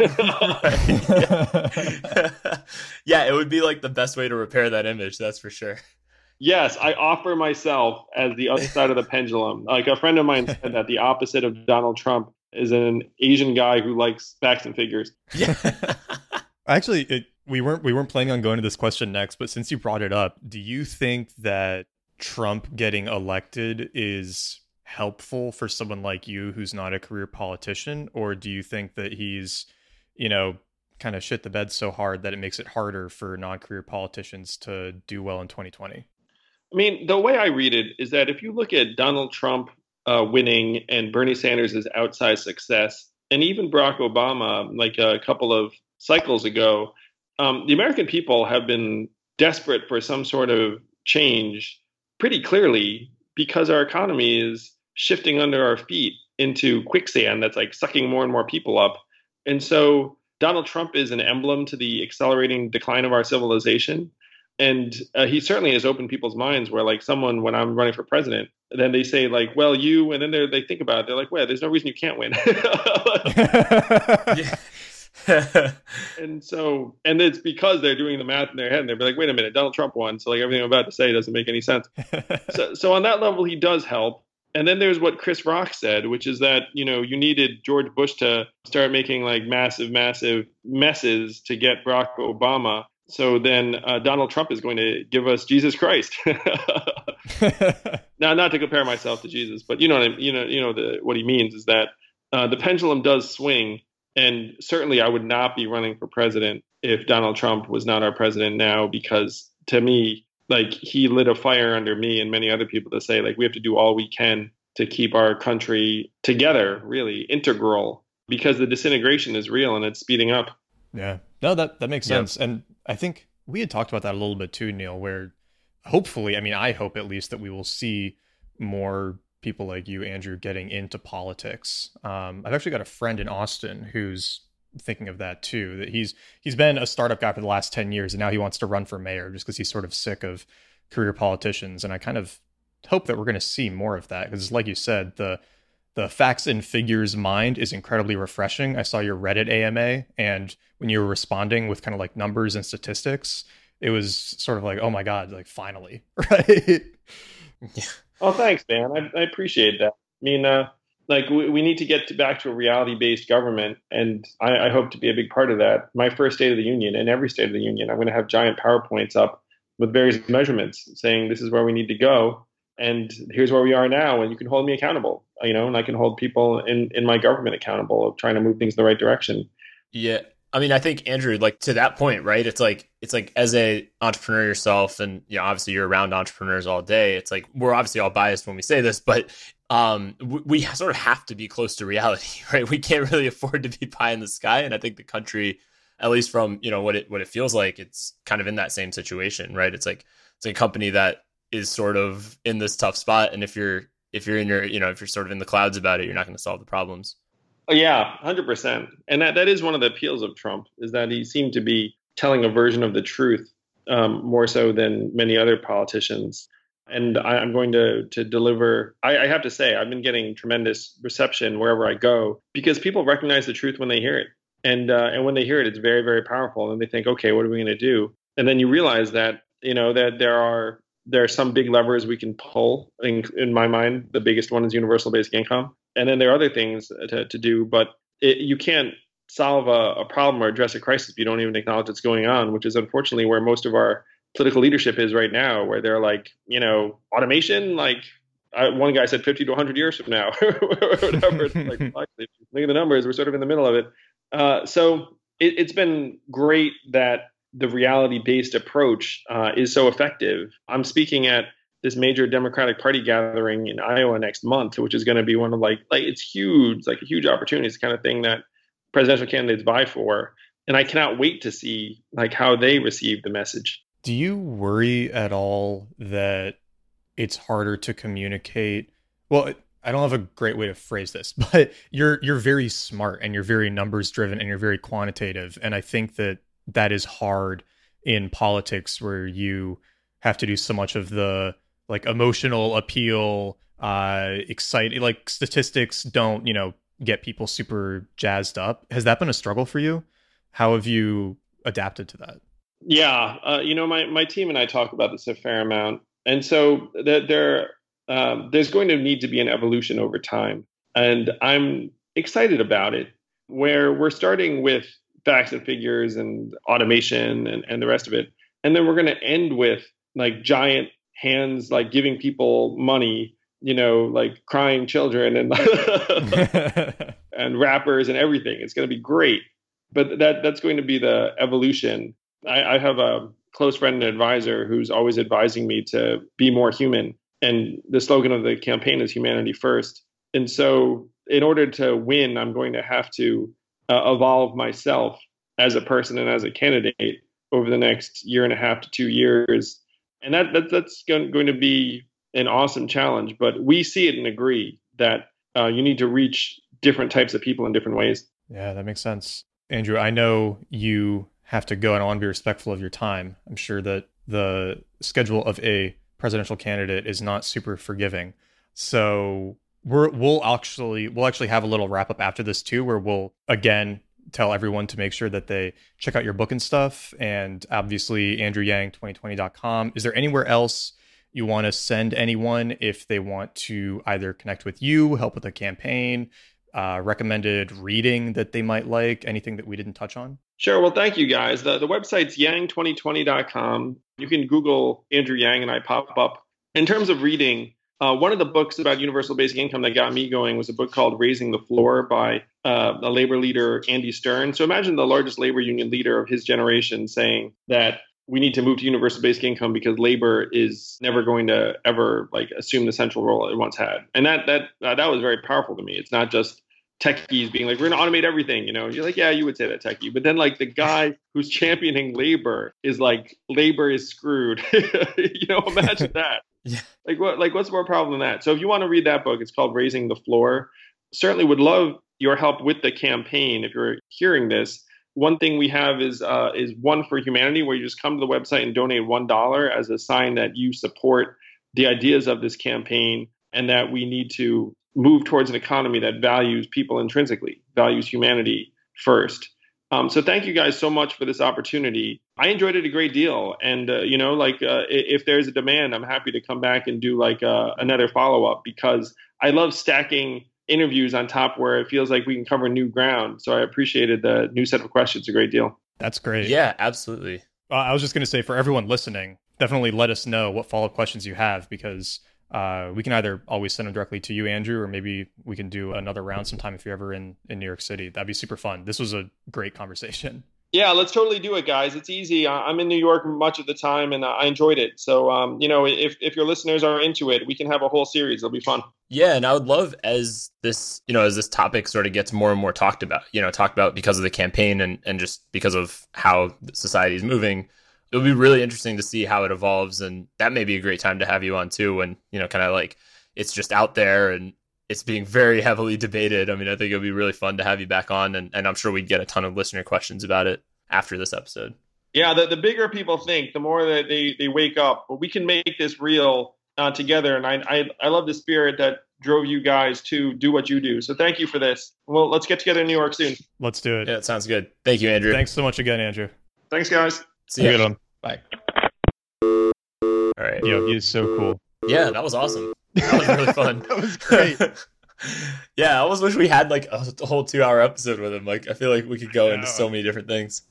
yeah, it would be like the best way to repair that image, that's for sure. Yes, I offer myself as the other side of the pendulum. Like a friend of mine said that the opposite of Donald Trump is an Asian guy who likes facts and figures. Yeah. Actually, it, we weren't we weren't planning on going to this question next, but since you brought it up, do you think that Trump getting elected is helpful for someone like you who's not a career politician, or do you think that he's, you know, kind of shit the bed so hard that it makes it harder for non-career politicians to do well in 2020? I mean, the way I read it is that if you look at Donald Trump uh, winning and Bernie Sanders' outsized success, and even Barack Obama, like a couple of cycles ago, um, the American people have been desperate for some sort of change pretty clearly because our economy is shifting under our feet into quicksand that's like sucking more and more people up. And so Donald Trump is an emblem to the accelerating decline of our civilization. And uh, he certainly has opened people's minds where, like, someone, when I'm running for president, then they say, like, well, you, and then they they think about it. They're like, well, there's no reason you can't win. and so, and it's because they're doing the math in their head and they're like, wait a minute, Donald Trump won. So, like, everything I'm about to say doesn't make any sense. so, so on that level, he does help. And then there's what Chris Rock said, which is that you know you needed George Bush to start making like massive, massive messes to get Barack Obama. So then uh, Donald Trump is going to give us Jesus Christ. now, not to compare myself to Jesus, but you know, what I, you know, you know, the, what he means is that uh, the pendulum does swing, and certainly I would not be running for president if Donald Trump was not our president now, because to me, like he lit a fire under me and many other people to say like we have to do all we can to keep our country together really integral because the disintegration is real and it's speeding up Yeah. No, that that makes Yeah. sense. And I think we had talked about that a little bit too, Neil, where hopefully, I mean, I hope at least that we will see more people like you, Andrew, getting into politics. Um, I've actually got a friend in Austin who's thinking of that too. That he's he's been a startup guy for the last 10 years and now he wants to run for mayor just because he's sort of sick of career politicians. And I kind of hope that we're going to see more of that because like you said, the the facts and figures mind is incredibly refreshing. I saw your Reddit AMA, and when you were responding with kind of like numbers and statistics, it was sort of like, oh my god, like finally, right? oh thanks man. I, I appreciate that. I mean uh, like we, we need to get to back to a reality based government and I, I hope to be a big part of that. My first state of the union and every state of the union i'm going to have giant powerpoints up with various measurements saying this is where we need to go and here's where we are now and you can hold me accountable you know and i can hold people in, in my government accountable of trying to move things in the right direction Yeah. I mean, I think Andrew, like to that point, right? It's like it's like as a entrepreneur yourself, and you know, obviously you're around entrepreneurs all day. It's like we're obviously all biased when we say this, but um, we, we sort of have to be close to reality, right? We can't really afford to be pie in the sky, and I think the country, at least from you know what it what it feels like, it's kind of in that same situation, right? It's like it's a company that is sort of in this tough spot, and if you're if you're in your you know if you're sort of in the clouds about it, you're not going to solve the problems. Oh, yeah, hundred percent. And that, that is one of the appeals of Trump is that he seemed to be telling a version of the truth um, more so than many other politicians. and I, am going to to deliver. I, I, have to say, I've been getting tremendous reception wherever I go because people recognize the truth when they hear it, and uh, and when they hear it, it's very very powerful, and they think, okay, what are we going to do? And then you realize that you know that there are there are some big levers we can pull. In, in my mind, the biggest one is universal basic income, and then there are other things to, to do, but it, you can't solve a, a problem or address a crisis if you don't even acknowledge it's going on, which is unfortunately where most of our political leadership is right now, where they're like, you know, automation, like I, one guy said 50 to 100 years from now, whatever. like, look at the numbers. We're sort of in the middle of it. Uh, so it, has been great that the reality-based approach uh, is so effective. I'm speaking at this major Democratic Party gathering in Iowa next month, which is going to be one of like like it's huge, like a huge opportunity. It's the kind of thing that presidential candidates vie for, and I cannot wait to see like how they receive the message. Do you worry at all that it's harder to communicate? Well, I don't have a great way to phrase this, but you're you're very smart and you're very numbers driven and you're very quantitative, and I think that that is hard in politics where you have to do so much of the like emotional appeal, uh, exciting like statistics don't you know get people super jazzed up. Has that been a struggle for you? How have you adapted to that? Yeah, uh, you know, my my team and I talk about this a fair amount, and so that there um, there's going to need to be an evolution over time, and I'm excited about it. Where we're starting with facts and figures and automation and, and the rest of it, and then we're going to end with like giant hands, like giving people money, you know, like crying children and and rappers and everything. It's going to be great, but that that's going to be the evolution I, I have a close friend and advisor who's always advising me to be more human. And the slogan of the campaign is humanity first. And so, in order to win, I'm going to have to uh, evolve myself as a person and as a candidate over the next year and a half to two years. And that, that that's going, to be an awesome challenge. But we see it and agree that uh, you need to reach different types of people in different ways. Yeah, that makes sense. Andrew, I know you have to go and I want to be respectful of your time. I'm sure that the schedule of a presidential candidate is not super forgiving. So we're we'll actually we'll actually have a little wrap up after this too where we'll again tell everyone to make sure that they check out your book and stuff and obviously andrewyang2020.com. Is there anywhere else you want to send anyone if they want to either connect with you, help with a campaign, uh, recommended reading that they might like, anything that we didn't touch on? Sure. Well, thank you guys. The, the website's yang2020.com. You can Google Andrew Yang and I pop up. In terms of reading, uh, one of the books about universal basic income that got me going was a book called Raising the Floor by uh, a labor leader, Andy Stern. So imagine the largest labor union leader of his generation saying that we need to move to universal basic income because labor is never going to ever like assume the central role it once had. And that that uh, that was very powerful to me. It's not just techies being like, we're gonna automate everything, you know. You're like, yeah, you would say that techie. But then like the guy who's championing labor is like, labor is screwed. you know, imagine that. Yeah. Like what like what's more problem than that? So if you want to read that book, it's called Raising the Floor. Certainly would love your help with the campaign if you're hearing this one thing we have is uh, is one for humanity, where you just come to the website and donate one dollar as a sign that you support the ideas of this campaign and that we need to move towards an economy that values people intrinsically, values humanity first. Um, so thank you guys so much for this opportunity. I enjoyed it a great deal, and uh, you know, like uh, if there's a demand, I'm happy to come back and do like uh, another follow up because I love stacking interviews on top where it feels like we can cover new ground. So I appreciated the new set of questions a great deal. That's great. Yeah, absolutely. Uh, I was just going to say for everyone listening, definitely let us know what follow up questions you have because uh, we can either always send them directly to you, Andrew, or maybe we can do another round sometime if you're ever in, in New York City. That'd be super fun. This was a great conversation. Yeah, let's totally do it, guys. It's easy. I'm in New York much of the time, and I enjoyed it. So, um, you know, if if your listeners are into it, we can have a whole series. It'll be fun. Yeah, and I would love as this, you know, as this topic sort of gets more and more talked about, you know, talked about because of the campaign and and just because of how society is moving. It'll be really interesting to see how it evolves, and that may be a great time to have you on too. When you know, kind of like it's just out there and it's being very heavily debated. I mean, I think it'll be really fun to have you back on, and, and I'm sure we'd get a ton of listener questions about it after this episode. Yeah, the, the bigger people think, the more that they, they wake up. But we can make this real uh, together. And I, I I love the spirit that drove you guys to do what you do. So thank you for this. Well, let's get together in New York soon. Let's do it. Yeah, it sounds good. Thank you, Andrew. Thanks so much again, Andrew. Thanks, guys. See you. Good. Bye. All right. Yo, he is so cool. Yeah, that was awesome. That was really fun. that was great. yeah, I almost wish we had like a, whole two hour episode with him. Like, I feel like we could go into so many different things.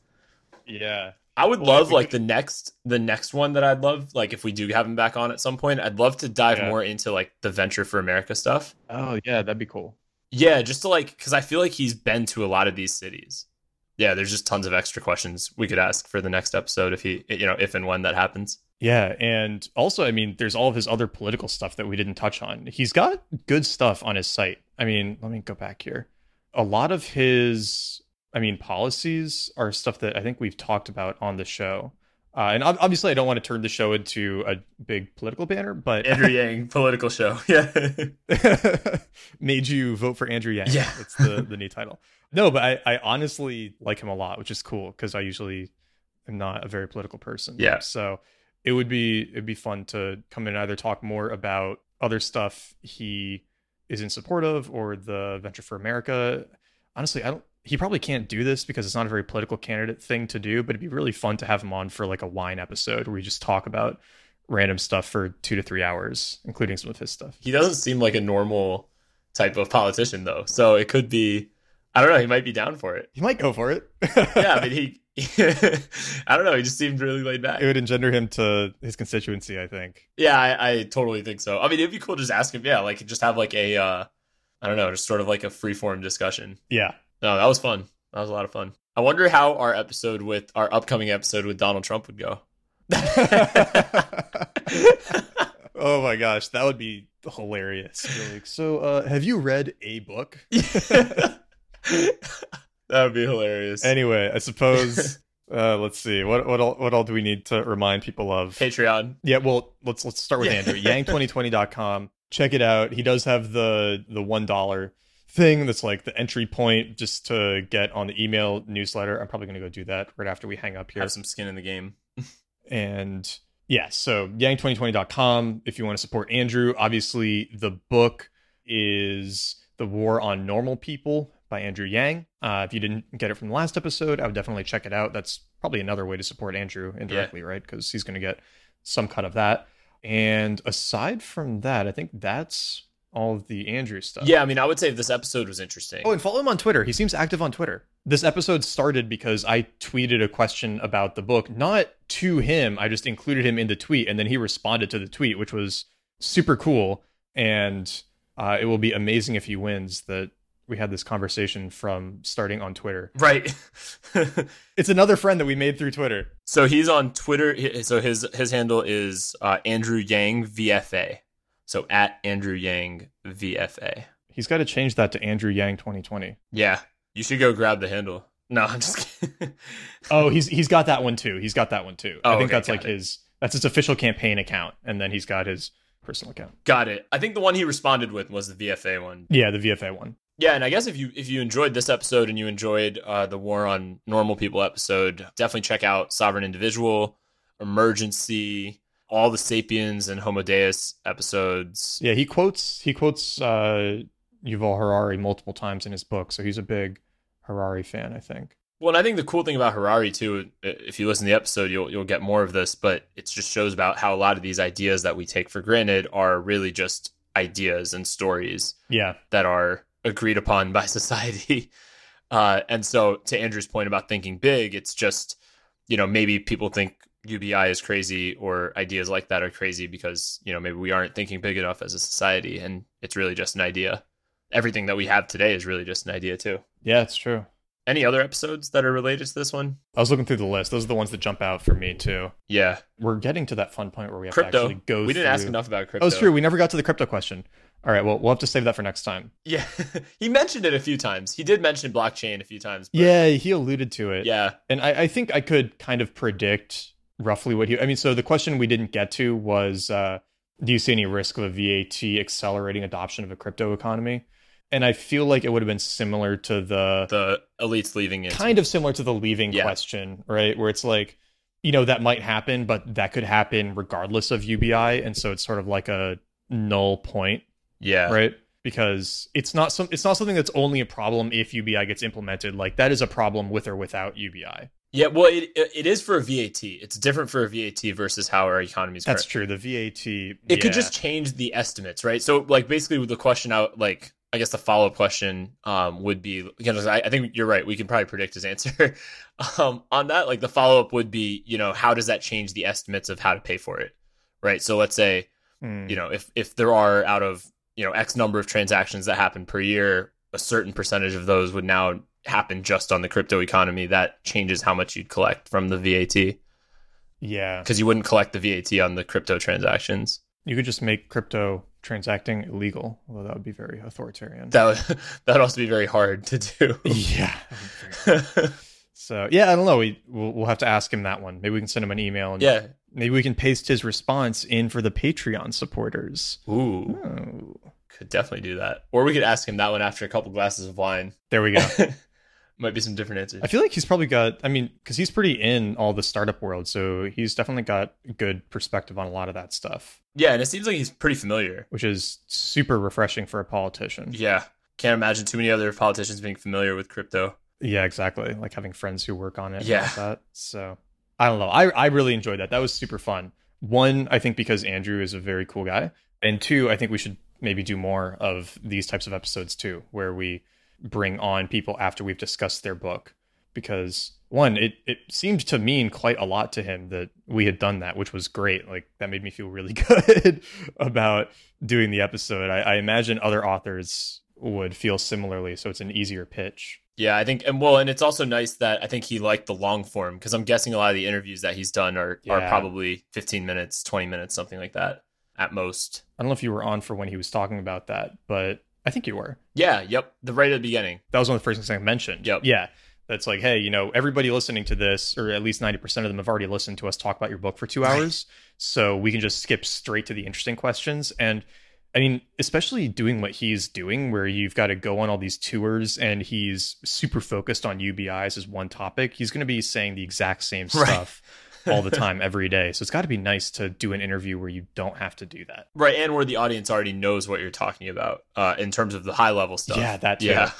yeah. I would Well, love like could- the next the next one that I'd love like if we do have him back on at some point. I'd love to dive Yeah. more into like the Venture for America stuff. Oh yeah, that'd be cool. Yeah, just to like because I feel like he's been to a lot of these cities. Yeah, there's just tons of extra questions we could ask for the next episode if he you know if and when that happens. Yeah, and also, I mean, there's all of his other political stuff that we didn't touch on. He's got good stuff on his site. I mean, let me go back here. A lot of his, I mean, policies are stuff that I think we've talked about on the show. Uh, and obviously, I don't want to turn the show into a big political banner, but Andrew Yang political show. Yeah. made you vote for Andrew Yang. Yeah. It's the, the new title. No, but I, I honestly like him a lot, which is cool because I usually am not a very political person. Yeah. So it would be it'd be fun to come in and either talk more about other stuff he is in support of or the Venture for America. Honestly, I don't he probably can't do this because it's not a very political candidate thing to do, but it'd be really fun to have him on for like a wine episode where we just talk about random stuff for two to three hours, including some of his stuff. he doesn't seem like a normal type of politician though. So it could be I don't know, he might be down for it. He might go for it. Yeah, I mean he I don't know, he just seemed really laid back. it would engender him to his constituency, I think. Yeah, I, I totally think so. I mean, it'd be cool to just ask him. Yeah, like just have like a, uh, I don't know, just sort of like a free form discussion. Yeah. No, that was fun. That was a lot of fun. I wonder how our episode with our upcoming episode with Donald Trump would go. oh my gosh, that would be hilarious. So, uh, have you read a book? that would be hilarious. Anyway, I suppose. Uh, let's see. What what all, what all do we need to remind people of? Patreon. Yeah, well, let's let's start with. Andrew. Yang2020.com. Check it out. He does have the the one dollar thing that's like the entry point just to get on the email newsletter. I'm probably gonna go do that right after we hang up here. Have some skin in the game. And yeah, so yang2020.com if you want to support Andrew. Obviously, the book is The War on Normal People by Andrew Yang. Uh, if you didn't get it from the last episode, I would definitely check it out. That's probably another way to support Andrew indirectly, right? Because he's going to get some cut of that. And aside from that, I think that's all of the Andrew stuff. Yeah, I mean, I would say if this episode was interesting. Oh, and follow him on Twitter. He seems active on Twitter. This episode started because I tweeted a question about the book, not to him. I just included him in the tweet, and then he responded to the tweet, which was super cool. And uh, it will be amazing if he wins that we had this conversation from starting on Twitter. Right. It's another friend that we made through Twitter. so he's on Twitter. So his his handle is uh, Andrew Yang VFA. So at Andrew Yang VFA. He's got to change that to Andrew Yang 2020. Yeah, you should go grab the handle. No, I'm just kidding. Oh, he's he's got that one too. He's got that one too. Oh, I think okay, that's like it. his that's his official campaign account, and then he's got his personal account. Got it. I think the one he responded with was the VFA one. Yeah, the VFA one. Yeah, and I guess if you if you enjoyed this episode and you enjoyed uh, the War on Normal People episode, definitely check out Sovereign Individual, Emergency, all the Sapiens and Homo Deus episodes. Yeah, he quotes he quotes uh, Yuval Harari multiple times in his book, so he's a big Harari fan, I think. Well, and I think the cool thing about Harari too, if you listen to the episode, you'll you'll get more of this. But it just shows about how a lot of these ideas that we take for granted are really just ideas and stories Yeah, that are agreed upon by society. Uh, and so, to Andrew's point about thinking big, it's just you know maybe people think UBI is crazy or ideas like that are crazy because you know maybe we aren't thinking big enough as a society, and it's really just an idea. Everything that we have today is really just an idea too. yeah, it's true. Any other episodes that are related to this one? I was looking through the list; those are the ones that jump out for me too. Yeah, We're getting to that fun point where we have to actually go. we didn't ask enough about crypto. Oh, it's true. We never got to the crypto question. All right, well, we'll have to save that for next time. Yeah, he mentioned it a few times. He did mention blockchain a few times. but- Yeah, he alluded to it. yeah, and I, I think I could kind of predict roughly what he. I mean, so the question we didn't get to was, uh, do you see any risk of a VAT accelerating adoption of a crypto economy? And I feel like it would have been similar to the the elites leaving it. kind of similar to the leaving Yeah. question, right? Where it's like, you know, that might happen, but that could happen regardless of UBI. And so it's sort of like a null point, Yeah. right? Because it's not some it's not something that's only a problem if UBI gets implemented. Like that is a problem with or without UBI. Yeah, well, it it is for a VAT. It's different for a VAT versus how our economy is. That's current. true. The VAT It could just change the estimates, right? So, like, basically, the question out, like, I guess the follow up question um, would be, you know, I, I think you're right. We can probably predict his answer um, on that. Like, the follow up would be, you know, how does that change the estimates of how to pay for it, right? So, let's say, Hmm. you know, if if there are out of you know X number of transactions that happen per year, a certain percentage of those would now happen just on the crypto economy. That changes how much you'd collect from the VAT yeah. because you wouldn't collect the VAT on the crypto transactions. You could just make crypto transacting illegal, although that would be very authoritarian. That would that would also be very hard to do. yeah. So yeah, I don't know. We we'll, we'll have to ask him that one. Maybe we can send him an email and yeah. maybe we can paste his response in for the Patreon supporters. Ooh, Oh, could definitely do that. Or we could ask him that one after a couple glasses of wine. there we go. Might be some different answers. I feel like he's probably got. I mean, because he's pretty in all the startup world, so he's definitely got good perspective on a lot of that stuff, yeah, and it seems like he's pretty familiar. which is super refreshing for a politician. Yeah. Can't imagine too many other politicians being familiar with crypto. Yeah, exactly. Like having friends who work on it. Yeah. That. So I don't know. I I really enjoyed that. That was super fun. One, I think because Andrew is a very cool guy, and two, I think we should maybe do more of these types of episodes too, where we bring on people after we've discussed their book. Because one, it it seemed to mean quite a lot to him that we had done that, which was great. Like that made me feel really good about doing the episode. I, I imagine other authors would feel similarly, so it's an easier pitch. Yeah, I think, and well, and it's also nice that I think he liked the long form because I'm guessing a lot of the interviews that he's done are are probably 15 minutes, 20 minutes, something like that at most. I don't know if you were on for when he was talking about that, but I think you were. Yeah, yep, the right at the beginning. That was one of the first things I mentioned. Yep. Yeah. That's like, hey, you know, everybody listening to this, or at least 90% of them have already listened to us talk about your book for two hours. So we can just skip straight to the interesting questions. And I mean, especially doing what he's doing, where you've got to go on all these tours and he's super focused on UBIs as one topic, he's going to be saying the exact same Right. All the time, every day. So it's got to be nice to do an interview where you don't have to do that. Right, and where the audience already knows what you're talking about uh, in terms of the high level stuff. Yeah, that too. Yeah,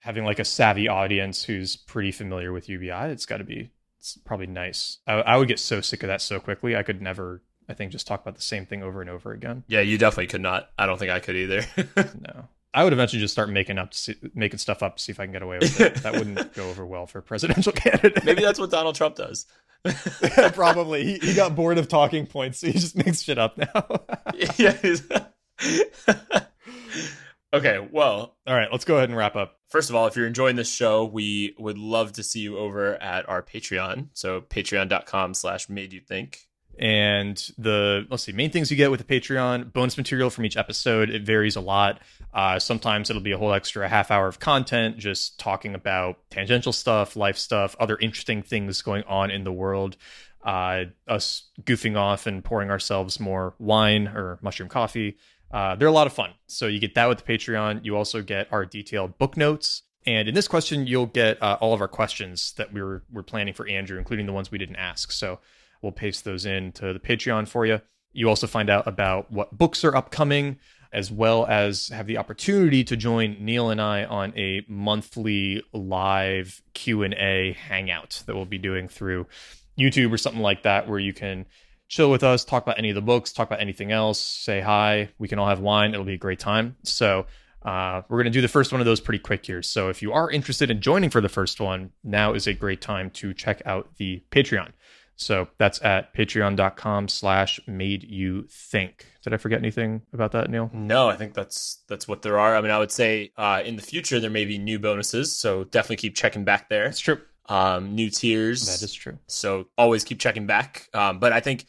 having like a savvy audience who's pretty familiar with UBI, it's got to be it's probably nice. I, I would get so sick of that so quickly. I could never, I think, just talk about the same thing over and over again. yeah, you definitely could not. I don't think I could either. No, I would eventually just start making up, see, making stuff up to see if I can get away with it. That wouldn't go over well for a presidential candidate. Maybe that's what Donald Trump does. probably he, he got bored of talking points, so he just makes shit up now. yeah. okay, well, All right, let's go ahead and wrap up. First of all, if you're enjoying this show, we would love to see you over at our Patreon. So patreon.com slash made you think. And the let's see main things you get with the patreon bonus material from each episode it varies a lot. Uh, sometimes it'll be a whole extra half hour of content just talking about tangential stuff life stuff other interesting things going on in the world. Uh, us goofing off and pouring ourselves more wine or mushroom coffee. Uh, they're a lot of fun. So you get that with the patreon. You also get our detailed book notes. And in this question you'll get uh, all of our questions that we were, we're planning for andrew including the ones we didn't ask. So We'll paste those into the Patreon for you. You also find out about what books are upcoming, as well as have the opportunity to join Neil and I on a monthly live Q and A hangout that we'll be doing through YouTube or something like that, where you can chill with us, talk about any of the books, talk about anything else, say hi. We can all have wine. It'll be a great time. So uh, we're going to do the first one of those pretty quick here. So if you are interested in joining for the first one, now is a great time to check out the Patreon. So that's at patreon.com slash made you think. Did I forget anything about that, Neil? No, I think that's that's what there are. I mean, I would say uh, in the future there may be new bonuses, so definitely keep checking back there. That's true. Um, new tiers. That is true. So always keep checking back. Um, but I think,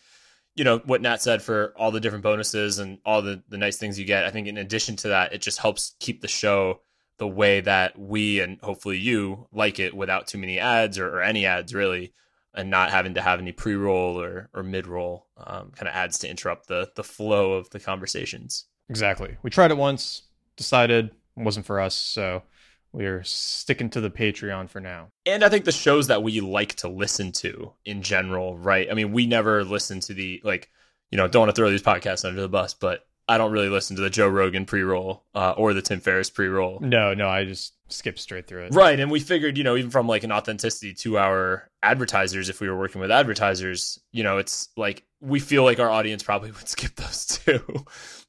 you know, what Nat said for all the different bonuses and all the, the nice things you get, I think in addition to that, it just helps keep the show the way that we and hopefully you like it without too many ads or, or any ads really, and not having to have any pre roll or, or mid roll um, kind of adds to interrupt the, the flow of the conversations. Exactly. We tried it once, decided it wasn't for us. So we're sticking to the Patreon for now. And I think the shows that we like to listen to in general, right? I mean, we never listen to the like, you know, don't want to throw these podcasts under the bus, but I don't really listen to the Joe Rogan pre-roll uh, or the Tim Ferriss pre-roll. No, no, I just skip straight through it. Right, and we figured, you know, even from like an authenticity to our advertisers, if we were working with advertisers, you know, it's like we feel like our audience probably would skip those too.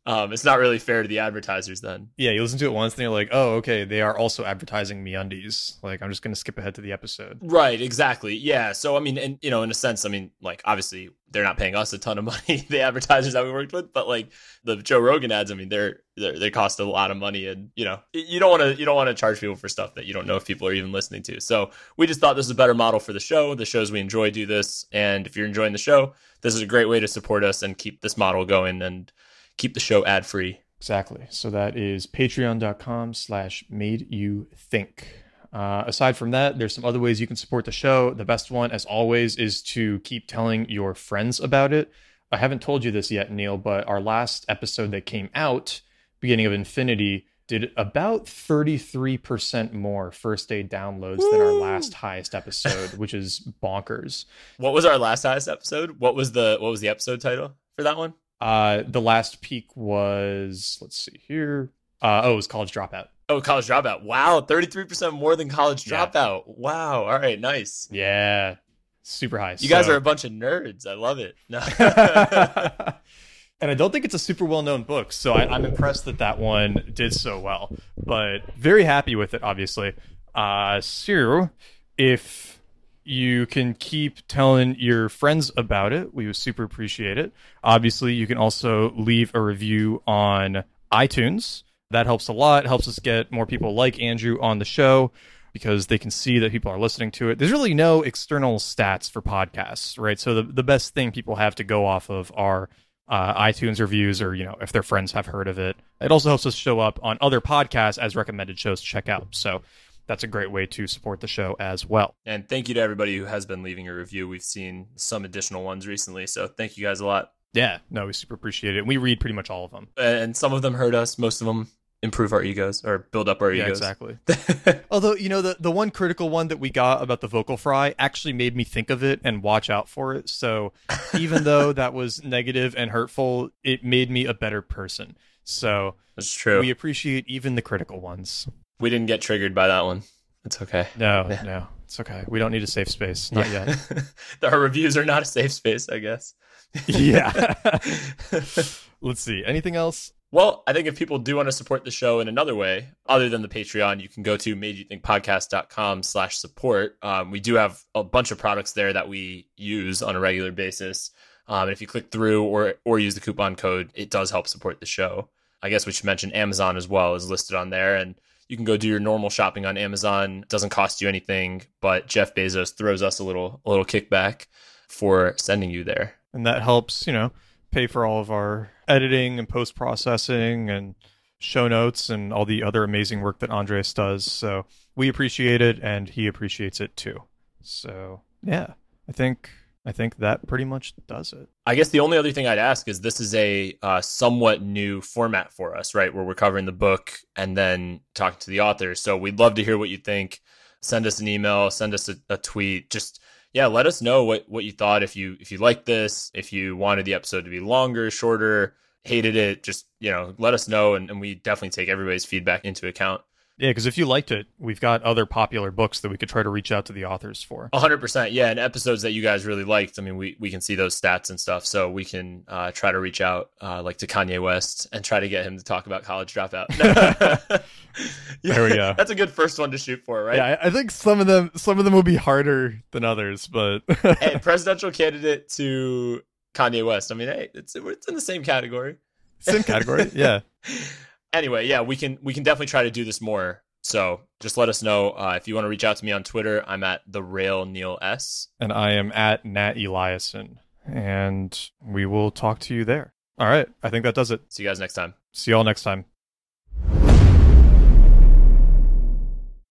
Um, it's not really fair to the advertisers then. Yeah, you listen to it once and you're like, oh, okay, they are also advertising MeUndies. Like, I'm just going to skip ahead to the episode. Right, exactly. Yeah. So, I mean, and, you know, in a sense, I mean, like, obviously, they're not paying us a ton of money, the advertisers that we worked with, but like the Joe Rogan ads, I mean, they're, they're they cost a lot of money, and you know, you don't want to you don't want to charge people for stuff that you don't know if people are even listening to. So we just thought this is a better model for the show. The shows we enjoy do this, and if you're enjoying the show, this is a great way to support us and keep this model going and keep the show ad free. Exactly. So that is patreon.com slash made you think. Uh, aside from that, there's some other ways you can support the show. The best one, as always, is to keep telling your friends about it. I haven't told you this yet, Neil, but our last episode that came out, beginning of Infinity, did about 33% more first day downloads Woo! than our last highest episode, which is bonkers. What was our last highest episode? What was the what was the episode title for that one? Uh, the last peak was let's see here. Uh, oh, it was College Dropout. Oh, College Dropout. Wow, thirty three percent more than College Dropout. Yeah. Wow. All right, nice. Yeah, super high. You so. guys are a bunch of nerds. I love it. No. and I don't think it's a super well known book, so I, am I'm impressed that that one did so well. But very happy with it, obviously. Uh, so if you can keep telling your friends about it. We would super appreciate it. Obviously, you can also leave a review on iTunes. That helps a lot. Helps us get more people like Andrew on the show because they can see that people are listening to it. There's really no external stats for podcasts, right? So the, the best thing people have to go off of are uh, iTunes reviews or, you know, if their friends have heard of it. It also helps us show up on other podcasts as recommended shows to check out. So that's a great way to support the show as well. And thank you to everybody who has been leaving a review. We've seen some additional ones recently. So thank you guys a lot. Yeah, no, we super appreciate it. We read pretty much all of them. And some of them hurt us, most of them improve our egos or build up our yeah, egos. Exactly. Although, you know, the, the one critical one that we got about the vocal fry actually made me think of it and watch out for it. So even though that was negative and hurtful, it made me a better person. So that's true. We appreciate even the critical ones. We didn't get triggered by that one. It's okay. No, yeah. no, it's okay. We don't need a safe space. Not yeah. yet. Our reviews are not a safe space, I guess. yeah. Let's see. Anything else? Well, I think if people do want to support the show in another way, other than the Patreon, you can go to madeyouThinkPodcast.com slash support. Um, we do have a bunch of products there that we use on a regular basis. Um, and if you click through or or use the coupon code, it does help support the show. I guess we should mention Amazon as well is listed on there. And you can go do your normal shopping on Amazon. It doesn't cost you anything, but Jeff Bezos throws us a little a little kickback for sending you there. And that helps, you know, pay for all of our editing and post processing and show notes and all the other amazing work that Andres does. So we appreciate it and he appreciates it too. So yeah, I think I think that pretty much does it. I guess the only other thing I'd ask is this is a uh, somewhat new format for us, right? Where we're covering the book and then talking to the author. So we'd love to hear what you think. Send us an email, send us a, a tweet. Just yeah, let us know what what you thought. If you if you liked this, if you wanted the episode to be longer, shorter, hated it, just you know, let us know, and, and we definitely take everybody's feedback into account. Yeah, because if you liked it, we've got other popular books that we could try to reach out to the authors for. 100%. Yeah, and episodes that you guys really liked. I mean, we, we can see those stats and stuff. So we can uh, try to reach out uh, like to Kanye West and try to get him to talk about college dropout. yeah, there we go. That's a good first one to shoot for, right? Yeah, I think some of them some of them will be harder than others, but hey, presidential candidate to Kanye West. I mean, hey, it's it's in the same category. Same category, yeah anyway, yeah, we can we can definitely try to do this more. So just let us know uh, if you want to reach out to me on Twitter. I'm at the Real Neil S, and I am at Nat Eliason, and we will talk to you there. All right, I think that does it. See you guys next time. See y'all next time.